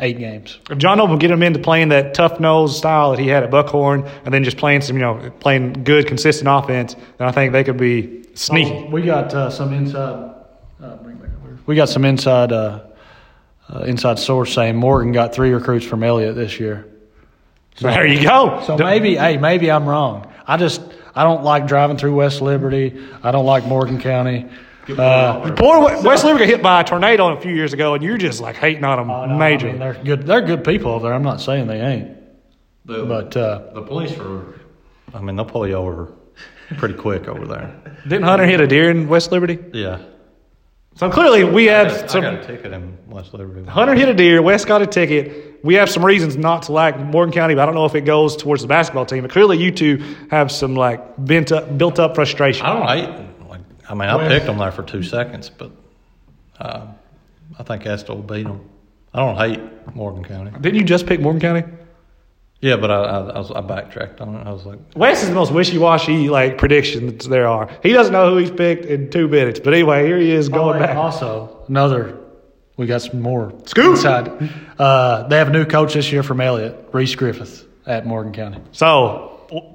eight games. If John Noble can get him into playing that tough nose style that he had at Buckhorn, and then just playing some, you know, playing good, consistent offense, then I think they could be sneaky. We got uh, some inside. Uh, bring back. We got some inside uh, uh, inside source saying Morgan got three recruits from Elliott this year. So there you go. So D- maybe, hey, maybe I'm wrong. I just I don't like driving through West Liberty. I don't like Morgan County. Uh, Poor West Liberty got hit by a tornado a few years ago, and you're just like hating on them I know, major. I mean, they're good. They're good people over there. I'm not saying they ain't. The, But uh, the police are. I mean, they'll pull you over pretty quick over there. Didn't Hunter hit a deer in West Liberty? Yeah. So clearly we I have got, I some. got a ticket in West Liberty. Hunter hit a deer. West got a ticket. We have some reasons not to like Morgan County, but I don't know if it goes towards the basketball team. But clearly, you two have some like bent up, built up frustration. I don't hate. Like, I mean, I picked them there for two seconds, but uh, I think Estill will beat them. I don't hate Morgan County. Didn't you just pick Morgan County? Yeah, but I, I, I, was, I backtracked on it. I was like, Wes is the most wishy-washy like predictions there are. He doesn't know who he's picked in two minutes. But anyway, here he is Oh, going and back. Also, another. We got some more. Scoop! Inside. Uh, they have a new coach this year from Elliott, Reese Griffith at Morgan County. So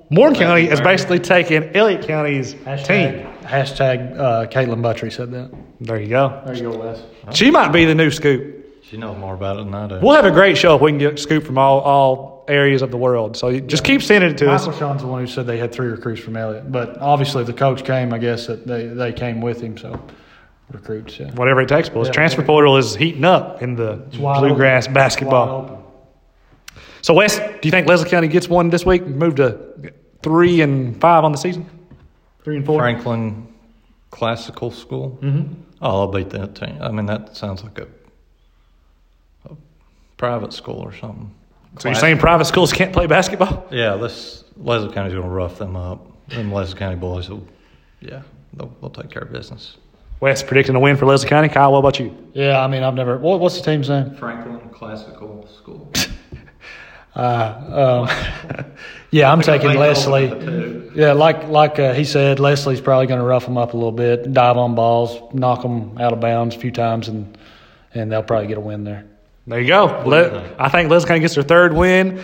Morgan County is basically taking Elliott County's team. Hashtag uh, Caitlin Buttry said that. There you go. There you go, Wes. She might be the new scoop. she knows more about it than I do. We'll have a great show if we can get scoop from all, all areas of the world. So you just keep sending it to us. Michael Sean's the one who said they had three recruits from Elliott, but obviously the coach came, I guess that they, they came with him. So recruits, yeah. Whatever it takes. But his Yeah. transfer portal is heating up in the wide bluegrass open. basketball. Wide open. So Wes, do you think Leslie County gets one this week? Move to three and five on the season. Three and four. Franklin Classical School. Mm-hmm. Oh, I'll beat that team. I mean, that sounds like a, a private school or something. So you're saying private schools can't play basketball? Yeah, this Leslie County's going to rough them up. Them Leslie County boys will, yeah, they'll, they'll take care of business. Wes predicting a win for Leslie County. Kyle, what about you? Yeah, I mean, I've never. What, what's the team's name? Franklin Classical School. Um, yeah, I'm taking Leslie. Yeah, like like uh, he said, Leslie's probably going to rough them up a little bit, dive on balls, knock them out of bounds a few times, and and they'll probably get a win there. There you go. Le- I think Leslie County gets their third win.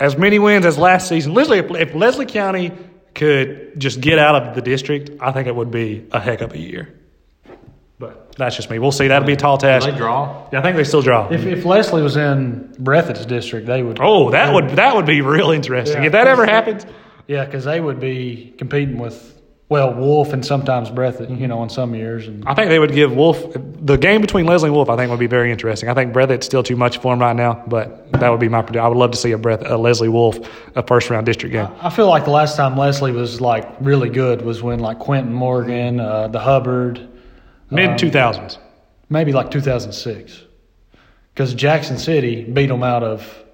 As many wins as last season. Leslie, if, if Leslie County could just get out of the district, I think it would be a heck of a year. But that's just me. We'll see. That'll be a tall task. they draw? Yeah, I think they still draw. If, if Leslie was in Breathitt's district, they would. Oh, that would that would be real interesting. Yeah. if that ever happens, Yeah, because they would be competing with well Wolfe and sometimes Breathitt, Mm-hmm. you know, in some years. And I think they would give Wolfe the game between Leslie and Wolfe. I think would be very interesting. I think Breathitt's still too much for him right now, but that would be my prediction. I would love to see a Breath a Leslie Wolfe a first round district game. I feel like the last time Leslie was like really good was when like Quentin Morgan, uh, the Hubbard, Mid two thousands. maybe like 2006, because Jackson City beat them out of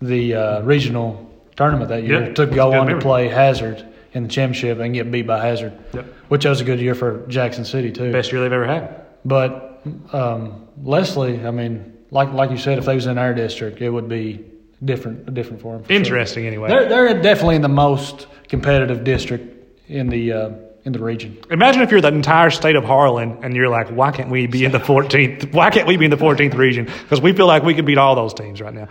the uh, regional tournament that year Yeah, to that's go on to play Hazard in the championship and get beat by Hazard, Yep. which was a good year for Jackson City too. Best year they've ever had. But um, Leslie, I mean, like like you said, if they was in our district, it would be different different for them. for sure. Interesting anyway. They're they're definitely in the most competitive district in the uh, in the region. Imagine if you're the entire state of Harlan and you're like, why can't we be in the 14th? Why can't we be in the 14th region? Because we feel like we could beat all those teams right now.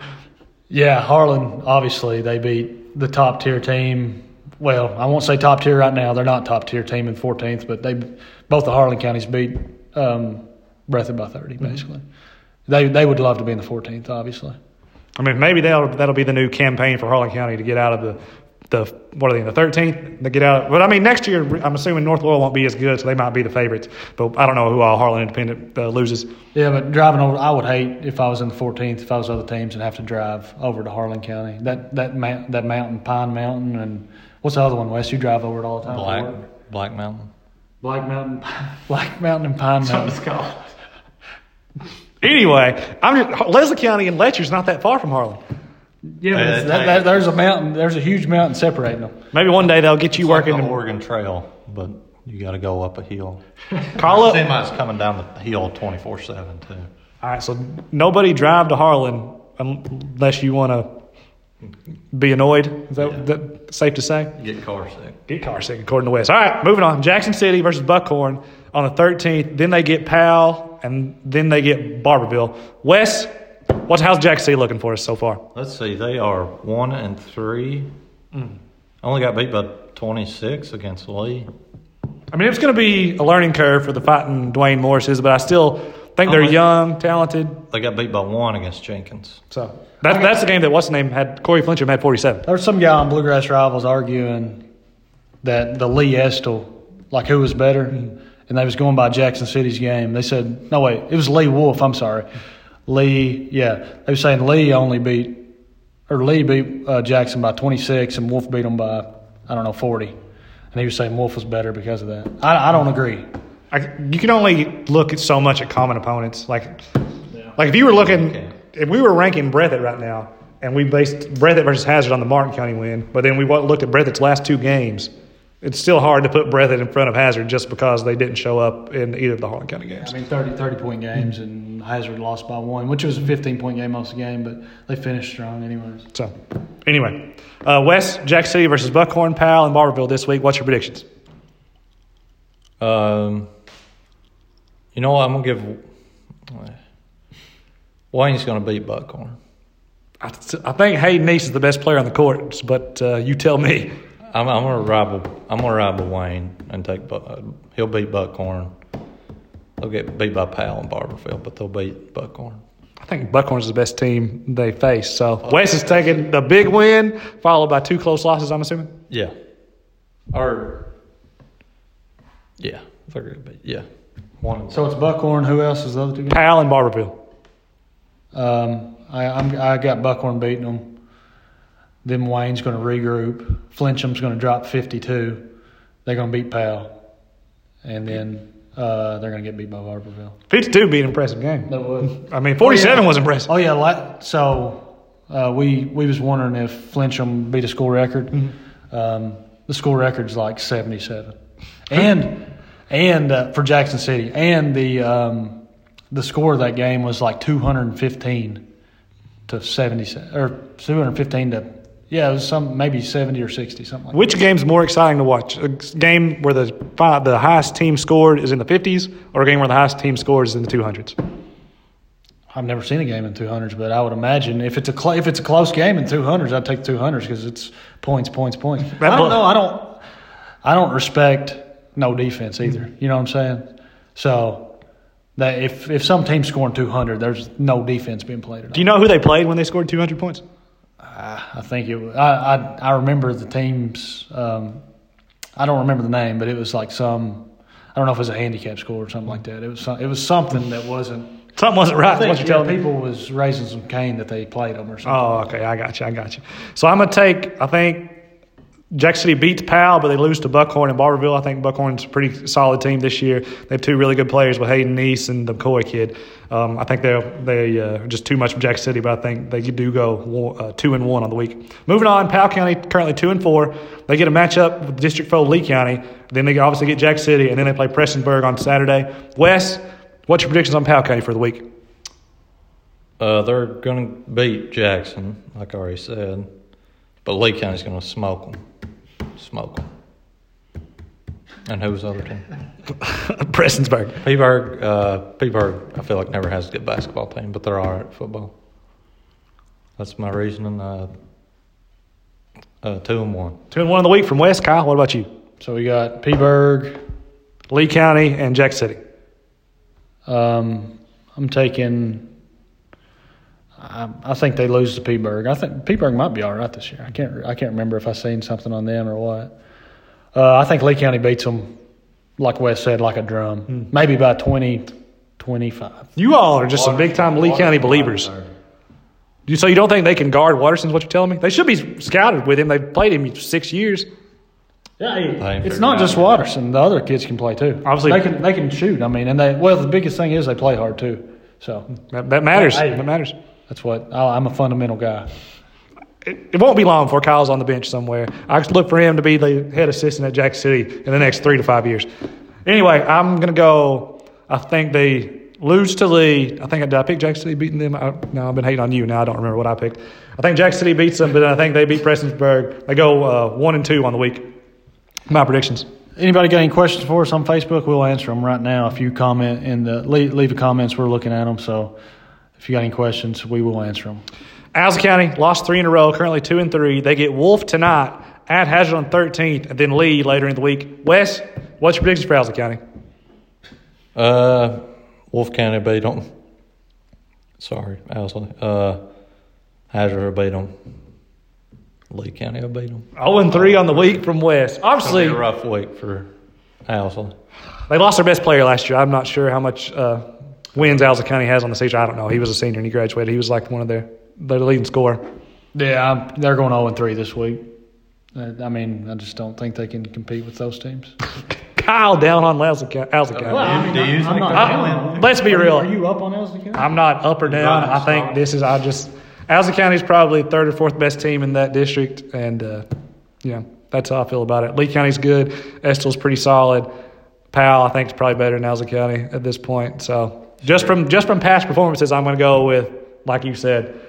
Yeah, Harlan obviously they beat the top tier team. Well, I won't say top tier right now. They're not top tier team in 14th, but they both the Harlan counties beat um, Breathitt by 30 basically. They they would love to be in the 14th, obviously. I mean, maybe that'll that'll be the new campaign for Harlan County to get out of the the what are they in the 13th to get out. But I mean, next year I'm assuming North Laurel won't be as good, so they might be the favorites. But I don't know who all Harlan Independent uh, loses. Yeah, but driving over, I would hate if I was in the 14th, if I was other teams, and have to drive over to Harlan County. That that mount, that mountain, Pine Mountain, and what's the other one, Wes? You drive over it all the time. Black? Black Mountain. Black Mountain, Black Mountain, and Pine Mountain. called. Anyway, I'm just, Leslie County and Letcher's not that far from Harlan. Yeah, but that, that, there's a mountain. There's a huge mountain separating them. Maybe one day they'll get you It's like working. the Oregon Trail, but you got to go up a hill. call up. Semis coming down the hill twenty four seven too. All right, so nobody drive to Harlan unless you want to be annoyed. Is that, Yeah. that safe to say? Get car sick. Get car sick, according to Wes. All right, moving on. Jackson City versus Buckhorn on the 13th. Then they get Powell, and then they get Barbourville. Wes, what's how's Jackson City looking for us so far? Let's see, they are one and three. Mm. Only got beat by twenty six against Lee. I mean, it's going to be a learning curve for the fighting Dwayne Morrises, but I still think they're my- young, talented. They got beat by one against Jenkins. So that, that's the game that what's the name had Corey Flincham had 47. There was some guy on Bluegrass Rivals arguing that the Lee Estill, like who was better, and they was going by Jackson City's game. They said, no wait, it was Lee Wolfe. I'm sorry, Lee. Yeah, they were saying Lee only beat or Lee beat uh, Jackson by 26, and Wolfe beat him by I don't know 40. And he was saying Wolfe was better because of that. I, I don't agree. I, you can only look at so much at common opponents. Like, like if you were looking, Okay. if we were ranking Breathitt right now, and we based Breathitt versus Hazard on the Martin County win, but then we looked at Breathitt's last two games, it's still hard to put Breathitt in front of Hazard just because they didn't show up in either of the Harlan County games. I mean, 30, 30 point games, and Hazard lost by one, which was a 15 point game most of the game, but they finished strong anyways. So, anyway, uh, West, Jack City versus Buckhorn, Powell, and Barbourville this week. What's your predictions? Um, you know what? I'm gonna give. Wayne's gonna beat Buckhorn. I, I think Hayden East is the best player on the court, but uh, you tell me. I'm, I'm gonna rival. I'm gonna rival Wayne and take. Bu- uh, he'll beat Buckhorn. They'll get beat by Powell and Barbourville, but they'll beat Buckhorn. I think Buckhorn's the best team they face. So West is taking the big win, followed by two close losses. I'm assuming. Yeah. Or. Yeah, they're gonna beat. Yeah. One. So it's Buckhorn. Who else is the other two games? Powell and Barbourville. Um, I, I'm, I got Buckhorn beating them. Then Wayne's going to regroup. Flincham's going to drop 52. They're going to beat Powell. And then uh, they're going to get beat by Barbourville. 52 beat an impressive game. That would. I mean, 47 Oh, yeah. was impressive. Oh yeah, so uh, we we was wondering if Flincham beat a school record. Um, the school record's like seventy seven, and and uh, for Jackson City, and the um, the score of that game was like two hundred and fifteen to seventy or two hundred fifteen to yeah, it was some maybe seventy or sixty something like. that. Which game's more exciting to watch? A game where the fi- the highest team scored is in the 50s, or a game where the highest team scores is in the 200s? I've never seen a game in two hundreds, but I would imagine if it's a cl- if it's a close game in two hundreds, I'd take two hundreds because it's points, points, points. That I don't know. I don't. I don't respect no defense either. You know what I'm saying? So that if if some team's scoring two hundred, there's no defense being played at all. Do you know who they played when they scored 200 points? I think it. was- I I, I remember the teams. Um, I don't remember the name, but it was like some. I don't know if it was a handicap score or something like that. It was some, it was something that wasn't. Something wasn't right. I think what you're yeah, telling people was raising some cane that they played them or something. Oh, okay. I got you. I got you. So I'm going to take, I think Jack City beats Powell, but they lose to Buckhorn and Barbourville. I think Buckhorn's a pretty solid team this year. They have two really good players with Hayden Neese and the McCoy kid. Um, I think they're they uh, are just too much for Jack City, but I think they do go uh, two and one on the week. Moving on, Powell County currently two and four. They get a matchup with District Four Lee County. Then they obviously get Jack City, and then they play Prestonsburg on Saturday. Wes, what's your predictions on Powell County for the week? Uh, they're going to beat Jackson, like I already said, but Lee County's going to smoke them. Smoke them. And who's the other team? Prestonsburg. Peaburg. Uh, Peaburg, I feel like never has a good basketball team, but they're all right at football. That's my reasoning. Uh, uh, two and one. Two and one on the week from West. Kyle, what about you? So we got Peaburg. Lee County and Jack City. Um, I'm taking. I, I think they lose to Peaburg. I think Peaburg might be all right this year. I can't. I can't remember if I seen something on them or what. Uh, I think Lee County beats them, like Wes said, like a drum. Maybe by 20, 25. You all are just some big time Lee County believers. You, so you don't think they can guard Watterson? Is what you're telling me? They should be scouted with him. They've played him six years. Yeah, ain't it's not just yet. Watterson. The other kids can play too. Obviously- they can. They can shoot. I mean, and they. Well, the biggest thing is they play hard too. So That, that matters. Hey. That matters. That's what I, I'm a fundamental guy. It, it won't be long before Kyle's on the bench somewhere. I just look for him to be the head assistant at Jack City in the next three to five years. Anyway, I'm going to go. I think they lose to Lee. I think did I pick Jack City beating them. I, no, I've been hating on you. Now I don't remember what I picked. I think Jack City beats them, but then I think they beat Prestonsburg. They go uh, one and two on the week. My predictions. Anybody got any questions for us on Facebook? We'll answer them right now. If you comment in the leave, leave the comments, we're looking at them. So if you got any questions, we will answer them. Owsley County lost three in a row, currently two and three. They get Wolfe tonight at Hazard on 13th, and then Lee later in the week. Wes, what's your predictions for Owsley County? Uh, Wolfe County beat them. Sorry, Owsley. Uh, Hazard will beat them. Lee County will beat them. 0 and 3 on the week from West. Obviously, a rough week for Owsley. they lost their best player last year. I'm not sure how much uh, wins Owsley County has on the season. I don't know. He was a senior and he graduated. He was like one of their, their leading scorer. Yeah, I'm, they're going 0 3 this week. Uh, I mean, I just don't think they can compete with those teams. Kyle down on Owsley County. Owsley County. I mean, I'm- I'm not they're down on them? let's be real. Are you up on Owsley County? I'm not up or down. I think this is, I just, Owsley County is probably third or fourth best team in that district. And, uh, yeah, that's how I feel about it. Lee County's good. Estill's pretty solid. Powell, I think, is probably better than Owsley County at this point. So Just from just from past performances, I'm going to go with like you said.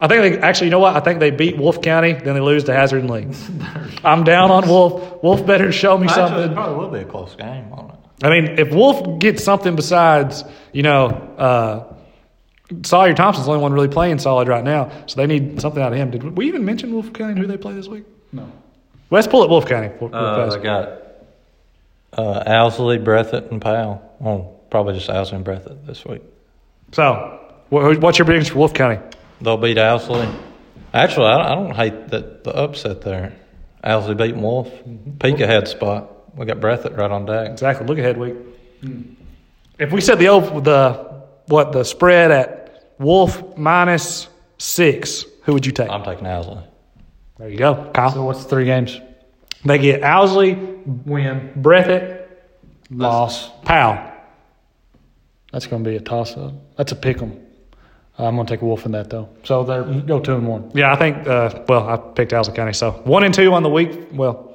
I think they actually, you know what? I think they beat Wolfe County, then they lose to Hazard and Lee. I'm down on Wolfe. Wolfe better show me Actually, it something. probably will be a close game on it. I mean, if Wolfe gets something besides, you know, uh, Sawyer Thompson's the only one really playing solid right now, so they need something out of him. Did we even mention Wolfe County and who they play this week? No. Let's pull at Wolfe County. real- real Uh. I got uh, Owsley, Breathitt, and Powell. Well, probably just Owsley and Breathitt this week. So, what's your prediction for Wolfe County? They'll beat Owsley. Actually, I, I don't hate that the upset there. Owsley beating Wolfe. Peak ahead spot. We got Breathitt right on deck. Exactly. Look ahead week. Hmm. If we set the over the what the spread at Wolfe minus six, who would you take? I'm taking Owsley. there you go, Kyle. So what's the three games? they get Owsley, Win. Breathitt, Loss. Powell. That's going to be a toss up. That's a pick 'em. I'm going to take a wolf in that though. So there, go two and one. Yeah, I think. Uh, well, I picked Owsley County, so one and two on the week. Well,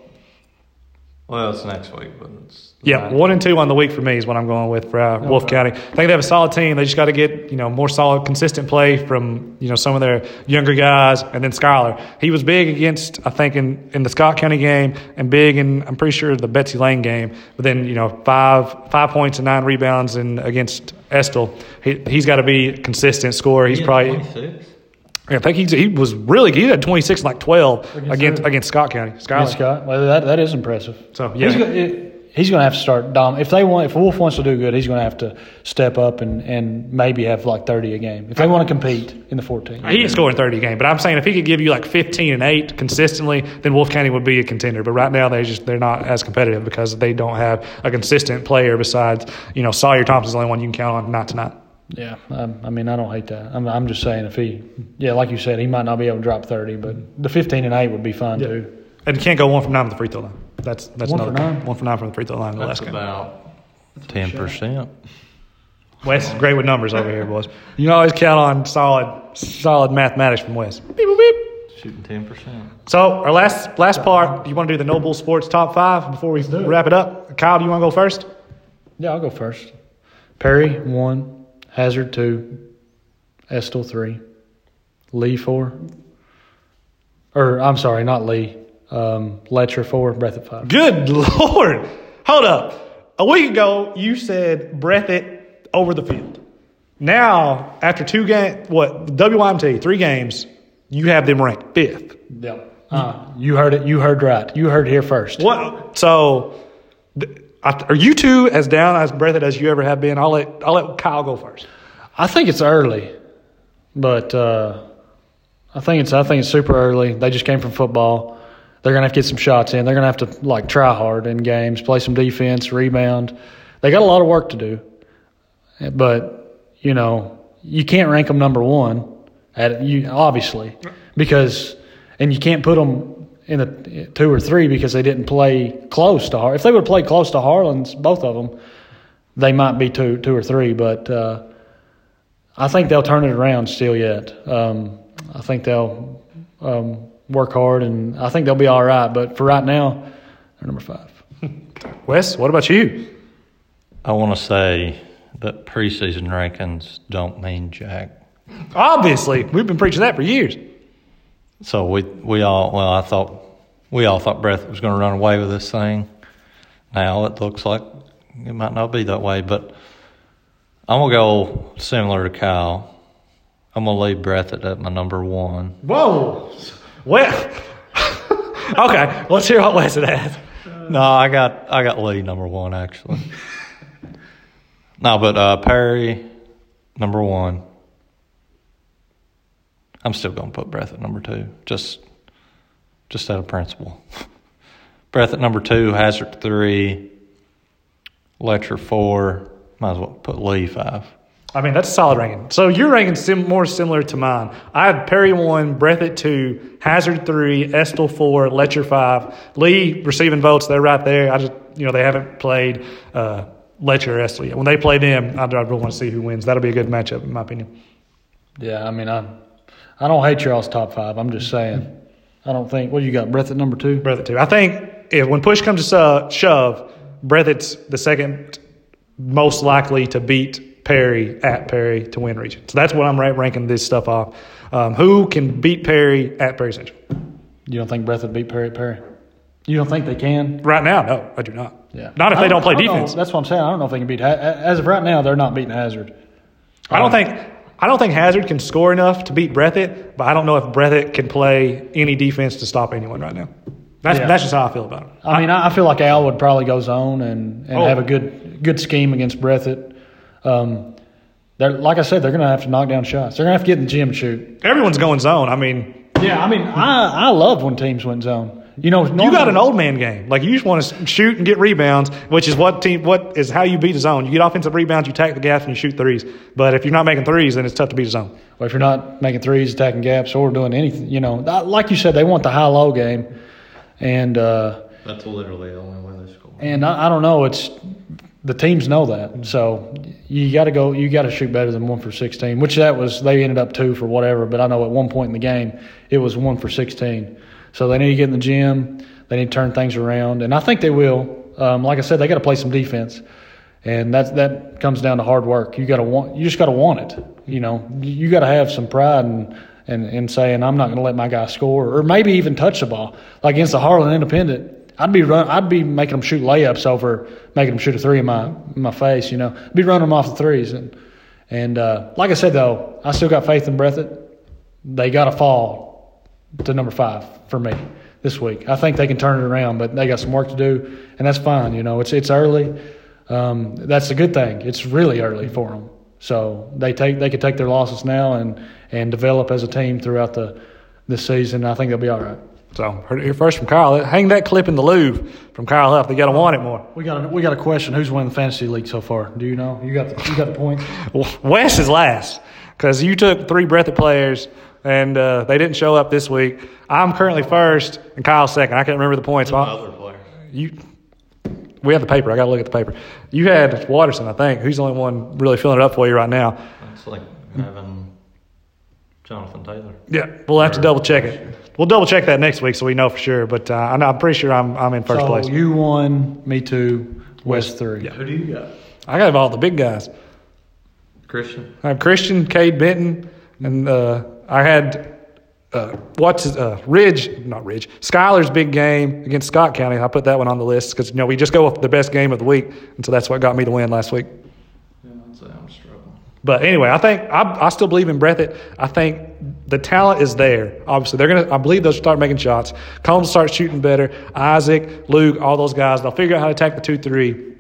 Well, it's next week, but it's yeah, one and two on the week for me is what I'm going with for uh, Wolfe County. I think they have a solid team. They just got to get you know more solid, consistent play from you know some of their younger guys, and then Skylar. He was big against I think in, in the Scott County game, and big in I'm pretty sure the Betsy Lane game. But then you know five five points and nine rebounds and against Estill. He he's got to be a consistent scorer. He's probably. 26. I think he, he was really good. He had 26 like 12 against who? against, Scott County. Against Skylar. Scott. Well, that that is impressive. So, yeah. he's going he's going to have to start dom. If they want, if Wolfe wants to do good, he's going to have to step up and and maybe have like 30 a game if they want to compete in the 14. He ain't scoring 30 a game, but I'm saying if he could give you like 15 and 8 consistently, then Wolfe County would be a contender. But right now they just they're not as competitive because they don't have a consistent player besides, you know, Sawyer Thompson's the only one you can count on night to night. Yeah, um, I mean, I don't hate that. I'm, I'm just saying if he, yeah, like you said, he might not be able to drop 30, but the 15 and 8 would be fine too. And you can't go one from nine from the free throw line. That's that's One another for nine? one from nine from the free throw line the That's last about 10%. Wes is great with numbers over here, boys. You can always count on solid solid mathematics from Wes. Beep, beep, beep. Shooting 10%. So our last last part, do you want to do the Noble Sports top five before we wrap it up? Kyle, do you want to go first? Yeah, I'll go first. Perry, one. Hazard, two. Estill, three. Lee, four. Or, I'm sorry, not Lee. Um, Letcher, four. Breathitt five. Good Lord. Hold up. A week ago, you said Breathitt over the field. Now, after two games, what, WYMT, three games, you have them ranked fifth. Yep. Uh, you heard it. You heard right. You heard here first. What? So, th- are you two as down as Breathitt as you ever have been? I'll let, I'll let Kyle go first. I think it's early, but uh, I think it's I think it's super early. They just came from football. They're gonna have to get some shots in. They're gonna have to like try hard in games, play some defense, rebound. They got a lot of work to do, but you know you can't rank them number one at you obviously because and you can't put them in the two or three because they didn't play close to Har. If they would have played close to Harlan's, both of them, they might be two two or three, but. Uh, I think they'll turn it around still yet. Um, I think they'll um, work hard, and I think they'll be all right. But for right now, they're number five. Wes, what about you? I want to say that preseason rankings don't mean jack. Obviously, we've been preaching that for years. So we we all well, I thought we all thought Breathitt was going to run away with this thing. Now it looks like it might not be that way, but I'm gonna go similar to Kyle. I'm gonna leave Breathitt at my number one. Whoa. Well, okay, let's hear what Wes has. No, I got I got Lee number one actually. no, but uh, Perry number one. I'm still gonna put Breathitt number two, just just out of principle. Breathitt number two, Hazard three, Letcher four. Might as well put Lee five. I mean, that's solid ranking. So your ranking sim- more similar to mine. I have Perry one, Breathitt two, Hazard three, Estill four, Letcher five. Lee receiving votes. They're right there. I just you know they haven't played uh, Letcher or Estill yet. When they play them, I, I really want to see who wins. That'll be a good matchup in my opinion. Yeah, I mean, I I don't hate y'all's top five. I'm just saying. I don't think. What do you got? Breathitt number two. Breathitt two. I think if when push comes to uh, shove, Breathitt's the second most likely to beat Perry at Perry to win region. So that's what I'm ra- ranking this stuff off. Um, who can beat Perry at Perry Central? You don't think Breathitt beat Perry at Perry? You don't think they can? Right now, no, I do not. Yeah. Not if I they don't play know. defense. That's what I'm saying. I don't know if they can beat. As of right now, they're not beating Hazard. I don't think I don't think Hazard can score enough to beat Breathitt, but I don't know if Breathitt can play any defense to stop anyone right now. That's Yeah. that's just how I feel about it. I mean, I I feel like Al would probably go zone and, and Oh. have a good good scheme against Breathitt. Um, they're like I said, they're going to have to knock down shots. They're going to have to get in the gym and shoot. Everyone's going zone. I mean, Yeah, I mean, I I love when teams went zone. You know, you got an old man game. Like you just want to shoot and get rebounds, which is what team what is how you beat a zone. You get offensive rebounds, you tack the gas, and you shoot threes. But if you're not making threes, then it's tough to beat a zone. Well, if you're not making threes, attacking gaps, or doing anything, you know, like you said, they want the high low game, and uh, That's literally the only way they score. and I, I don't know, it's the teams know that, so you got to go, you got to shoot better than one for sixteen, which that was they ended up two for whatever, but I know at one point in the game it was one for sixteen, so they need to get in the gym, they need to turn things around, and I think they will. Um, like I said, they got to play some defense. And that that comes down to hard work. You got to want. You just got to want it. You know, you got to have some pride and and and saying I'm not going to let my guy score, or maybe even touch the ball. Like against the Harlan Independent, I'd be run. I'd be making them shoot layups over making them shoot a three in my in my face. You know, I'd be running them off the threes. And and uh, like I said though, I still got faith in Breathitt. They got to fall to number five for me this week. I think they can turn it around, but they got some work to do, and that's fine. You know, it's it's early. Um, that's a good thing. It's really early for them, so they take they could take their losses now and and develop as a team throughout the this season. I think they'll be all right. So heard it here first from Kyle. Hang that clip in the Louvre from Kyle Huff. They got to want it more. We got a, we got a question. Who's winning the fantasy league so far? Do you know? You got the, you got the point. Wes is last because you took three Breathitt players and uh, they didn't show up this week. I'm currently first and Kyle second. I can't remember the points. Well, Other player. you, we have the paper. I got to look at the paper. You had Watterson, I think. Who's the only one really filling it up for you right now? It's like having Jonathan Taylor. Yeah, we'll have to double check it. We'll double check that next week so we know for sure. But uh, I know- I'm pretty sure I'm I'm in first so place. you won. Me two. West three. Who do you got? I got all the big guys. Christian. I have Christian, Cade Benton, and uh, I had uh, what's uh, Ridge, not Ridge, Skyler's big game against Scott County. I put that one on the list because you know we just go with the best game of the week, and so that's what got me the win last week. Yeah, I'd say I'm struggling. But anyway, I think I, I still believe in Breathitt. I think the talent is there. Obviously, they're gonna. I believe they'll start making shots. Combs will start shooting better. Isaac, Luke, all those guys. They'll figure out how to attack the two three.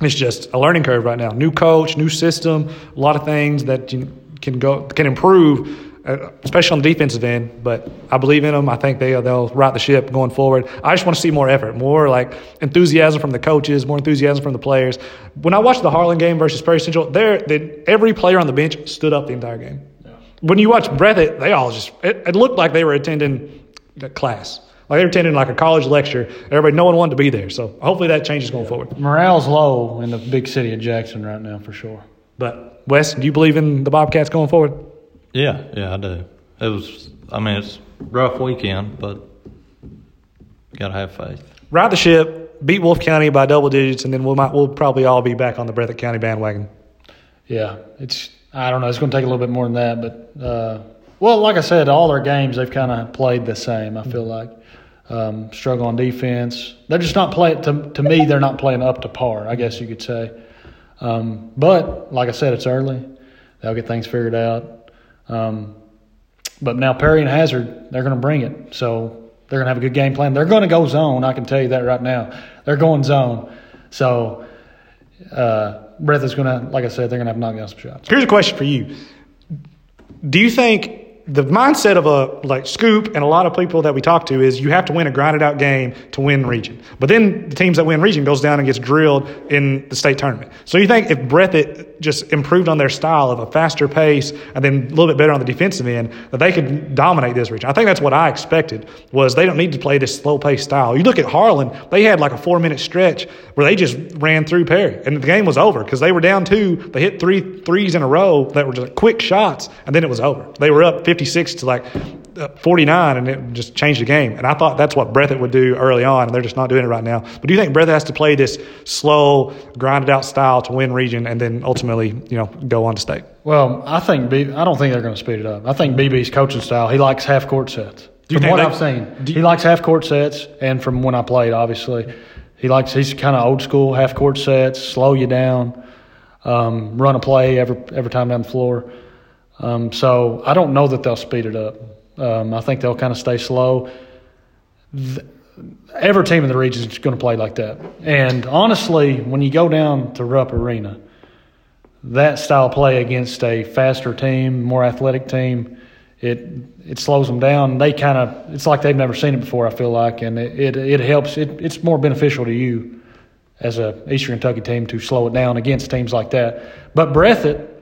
It's just a learning curve right now. New coach, new system, a lot of things that you can go can improve, Uh, especially on the defensive end. But I believe in them. I think they they'll right the ship going forward. I just want to see more effort, more like enthusiasm from the coaches, more enthusiasm from the players. When I watched the Harlan game versus Perry Central, there they- every player on the bench stood up the entire game. When you watch Breathitt, they all just it, it looked like they were attending the class. Like they were attending like a college lecture. Everybody, no one wanted to be there. So hopefully that changes going forward. Morale's low in the big city of Jackson right now for sure. But Wes, do you believe in the Bobcats going forward? Yeah, yeah, I do. It was. I mean, it's rough weekend, but gotta have faith. Ride the ship, beat Wolfe County by double digits, and then we'll might, we'll probably all be back on the Breathitt County bandwagon. Yeah, it's I don't know. It's going to take a little bit more than that, but uh, well, like I said, all their games they've kind of played the same. I feel like um, struggle on defense. They're just not playing to to me. They're not playing up to par. I guess you could say. Um, but like I said, it's early. They'll get things figured out. Um, but now Perry and Hazard, they're going to bring it. So they're going to have a good game plan. They're going to go zone. I can tell you that right now. They're going zone. So uh, Breath is going to, like I said, they're going to have knock down some shots. Here's a question for you: Do you think the mindset of a like Scoop and a lot of people that we talk to is you have to win a grinded out game to win region, but then the teams that win region goes down and gets drilled in the state tournament. So you think if Breathitt just improved on their style of a faster pace and then a little bit better on the defensive end, that they could dominate this region? I think that's what I expected. Was they don't need to play this slow paced style. You look at Harlan; they had like a four minute stretch where they just ran through Perry, and the game was over because they were down two. They hit three threes in a row that were just quick shots, and then it was over. They were up 56 to like uh, 49 and it just changed the game. And I thought that's what Breathitt would do early on, and they're just not doing it right now. But do you think Breathitt has to play this slow, grinded out style to win region and then ultimately, you know, go on to state? Well, I think B, I don't think they're going to speed it up. I think BB's coaching style. He likes half court sets. you From what they- I've seen, you- he likes half court sets, and from when I played, obviously, he likes. He's kind of old school half court sets, slow you down, um, run a play every every time down the floor. Um, so I don't know that they'll speed it up. Um, I think they'll kind of stay slow. Every team in the region is going to play like that. And honestly, when you go down to Rupp Arena, that style play against a faster team, more athletic team, it it slows them down. They kind of it's like they've never seen it before. I feel like, and it it, it helps. It, it's more beneficial to you as a Eastern Kentucky team to slow it down against teams like that. But Breathitt,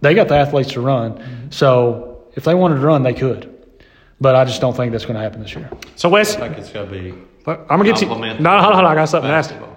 they got the athletes to run, mm-hmm. so if they wanted to run, they could. But I just don't think that's going to happen this year. So, Wes, I I'm think it's got to be going to get you. No, Complement hold on, hold on. I got something to ask you.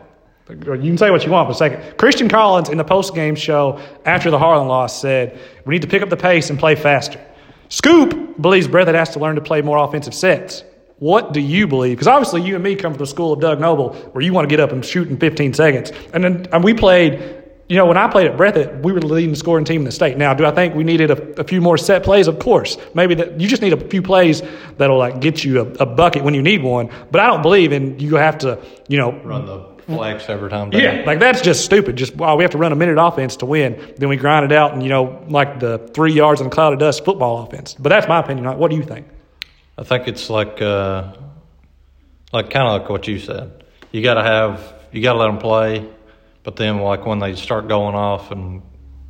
You can say what you want for a second. Christian Collins in the post game show after the Harlan loss said, We need to pick up the pace and play faster. Scoop believes Breathitt has to learn to play more offensive sets. What do you believe? Because obviously, you and me come from the school of Doug Noble, where you want to get up and shoot in 15 seconds. And then and we played, you know, when I played at Breathitt, we were the leading scoring team in the state. Now, do I think we needed a, a few more set plays? Of course. Maybe that you just need a few plays that'll like get you a, a bucket when you need one. But I don't believe in you have to, you know, Run the flex every time. down. yeah, like that's just stupid. Just wow, we have to run a minute offense to win. Then we grind it out, and you know, like the three yards in a cloud of dust football offense. But that's my opinion. What do you think? I think it's like, uh, like kind of like what you said. You got to have, you got to let them play, but then like when they start going off and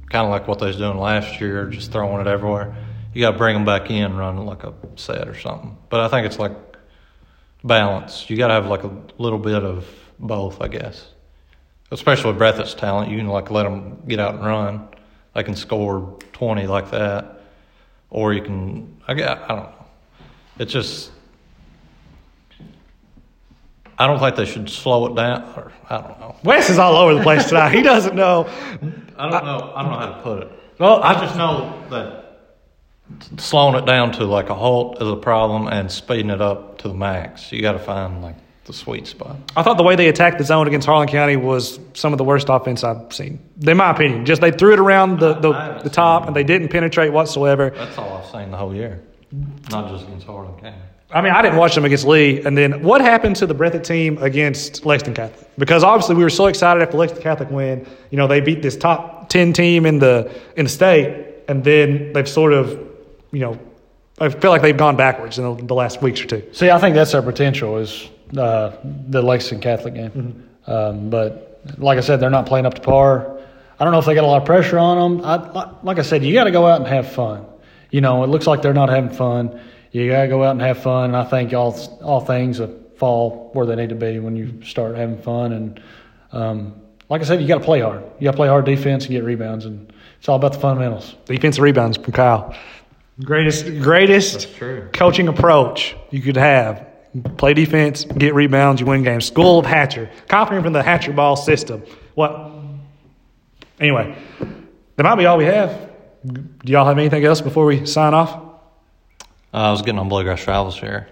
kind of like what they was doing last year, just throwing it everywhere, you got to bring them back in, running like a set or something. But I think it's like balance. You got to have like a little bit of both, I guess. Especially with Breathitt's talent, you can like let them get out and run. They can score twenty like that, or you can. I. I don't know. It's just. I don't think they should slow it down. Or I don't know. Wes is all over the place tonight. He doesn't know. I don't know. I don't know how to put it. Well, I just know that slowing it down to like a halt is a problem, and speeding it up to the max. You got to find like the sweet spot. I thought the way they attacked the zone against Harlan County was some of the worst offense I've seen. In my opinion, just they threw it around the the, the top and they didn't penetrate whatsoever. That's all I've seen the whole year, not just against Harlan County. I mean, I didn't watch them against Lee. And then what happened to the Breathitt team against Lexington Catholic? Because obviously we were so excited after Lexington Catholic win. You know, they beat this top ten team in the in the state, and then they've sort of, you know, I feel like they've gone backwards in the, the last weeks or two. See, I think that's their potential is uh, the Lexington Catholic game. Um, but like I said, they're not playing up to par. I don't know if they got a lot of pressure on them. I, like I said, you got to go out and have fun. You know, it looks like they're not having fun. You got to go out and have fun. And I think all all things fall where they need to be when you start having fun. And um, like I said, you got to play hard. You got to play hard defense and get rebounds. And it's all about the fundamentals. Defensive rebounds from Kyle. Greatest greatest coaching approach you could have. Play defense, get rebounds, you win games. School of Hatcher. Copying from the Hatcher ball system. What? Anyway, that might be all we have. Do y'all have anything else before we sign off? Uh, I was getting on Bluegrass Rivals here.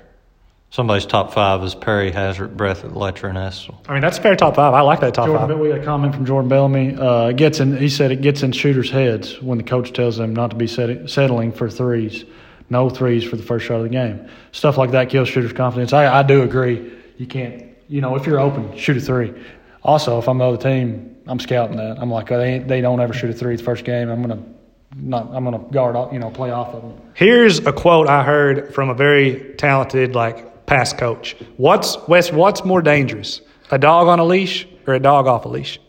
Somebody's top five is Perry, Hazard, Breathitt, Letcher, and Estill. I mean, that's a fair top five. I like that top Jordan, five. we got a comment from Jordan Bellamy. Uh, gets in. He said it gets in shooters' heads when the coach tells them not to be set, settling for threes, no threes for the first shot of the game. Stuff like that kills shooters' confidence. I, I do agree. You can't. You know, if you're open, shoot a three. Also, if I'm the other team, I'm scouting that. I'm like, they they don't ever shoot a three the first game. I'm gonna not. I'm gonna guard. off- You know, play off of them. Here's a quote I heard from a very talented, like, pass coach. What's Wes? What's more dangerous, a dog on a leash or a dog off a leash?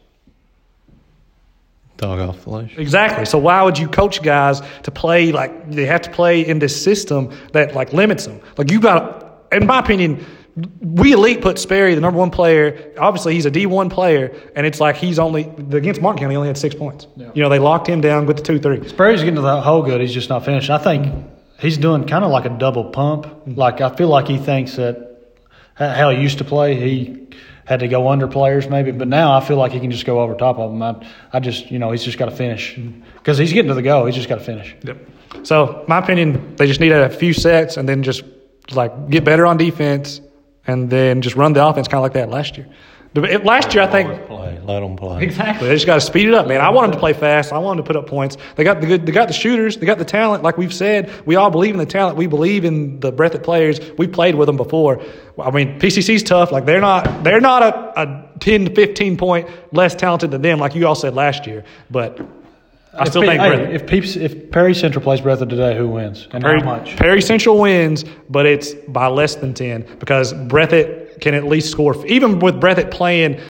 Dog off the leash. Exactly. So why would you coach guys to play like they have to play in this system that like limits them? Like you got, in my opinion, we elite put Sperry the number one player. Obviously, he's a D one player, and it's like he's only against Martin County. He only had six points. You know, they locked him down with the two three. Sperry's getting to the hole good. He's just not finished. I think he's doing kind of like a double pump. Mm-hmm. Like I feel like he thinks that how he used to play, he had to go under players maybe. But now I feel like he can just go over top of them. I, I just, you know, he's just got to finish mm-hmm. because he's getting to the goal. He's just got to finish. Yep. So, my opinion, they just need a few sets and then just like get better on defense and then just run the offense kind of like that last year. Last year, I think. play. Let them play. Exactly. They just got to speed it up, man. I want them to play fast. I want them to put up points. They got the good. They got the shooters. They got the talent. Like we've said, we all believe in the talent. We believe in the breadth of players. We played with them before. I mean, PCC's tough. Like they're not. They're not a, a ten to fifteen point less talented than them, like you all said last year. But I still if, think hey, if Peeps, if Perry Central plays Breathitt today, who wins and Perry, how much? Perry Central wins, but it's by less than ten because Breathitt can at least score. Even with Breathitt playing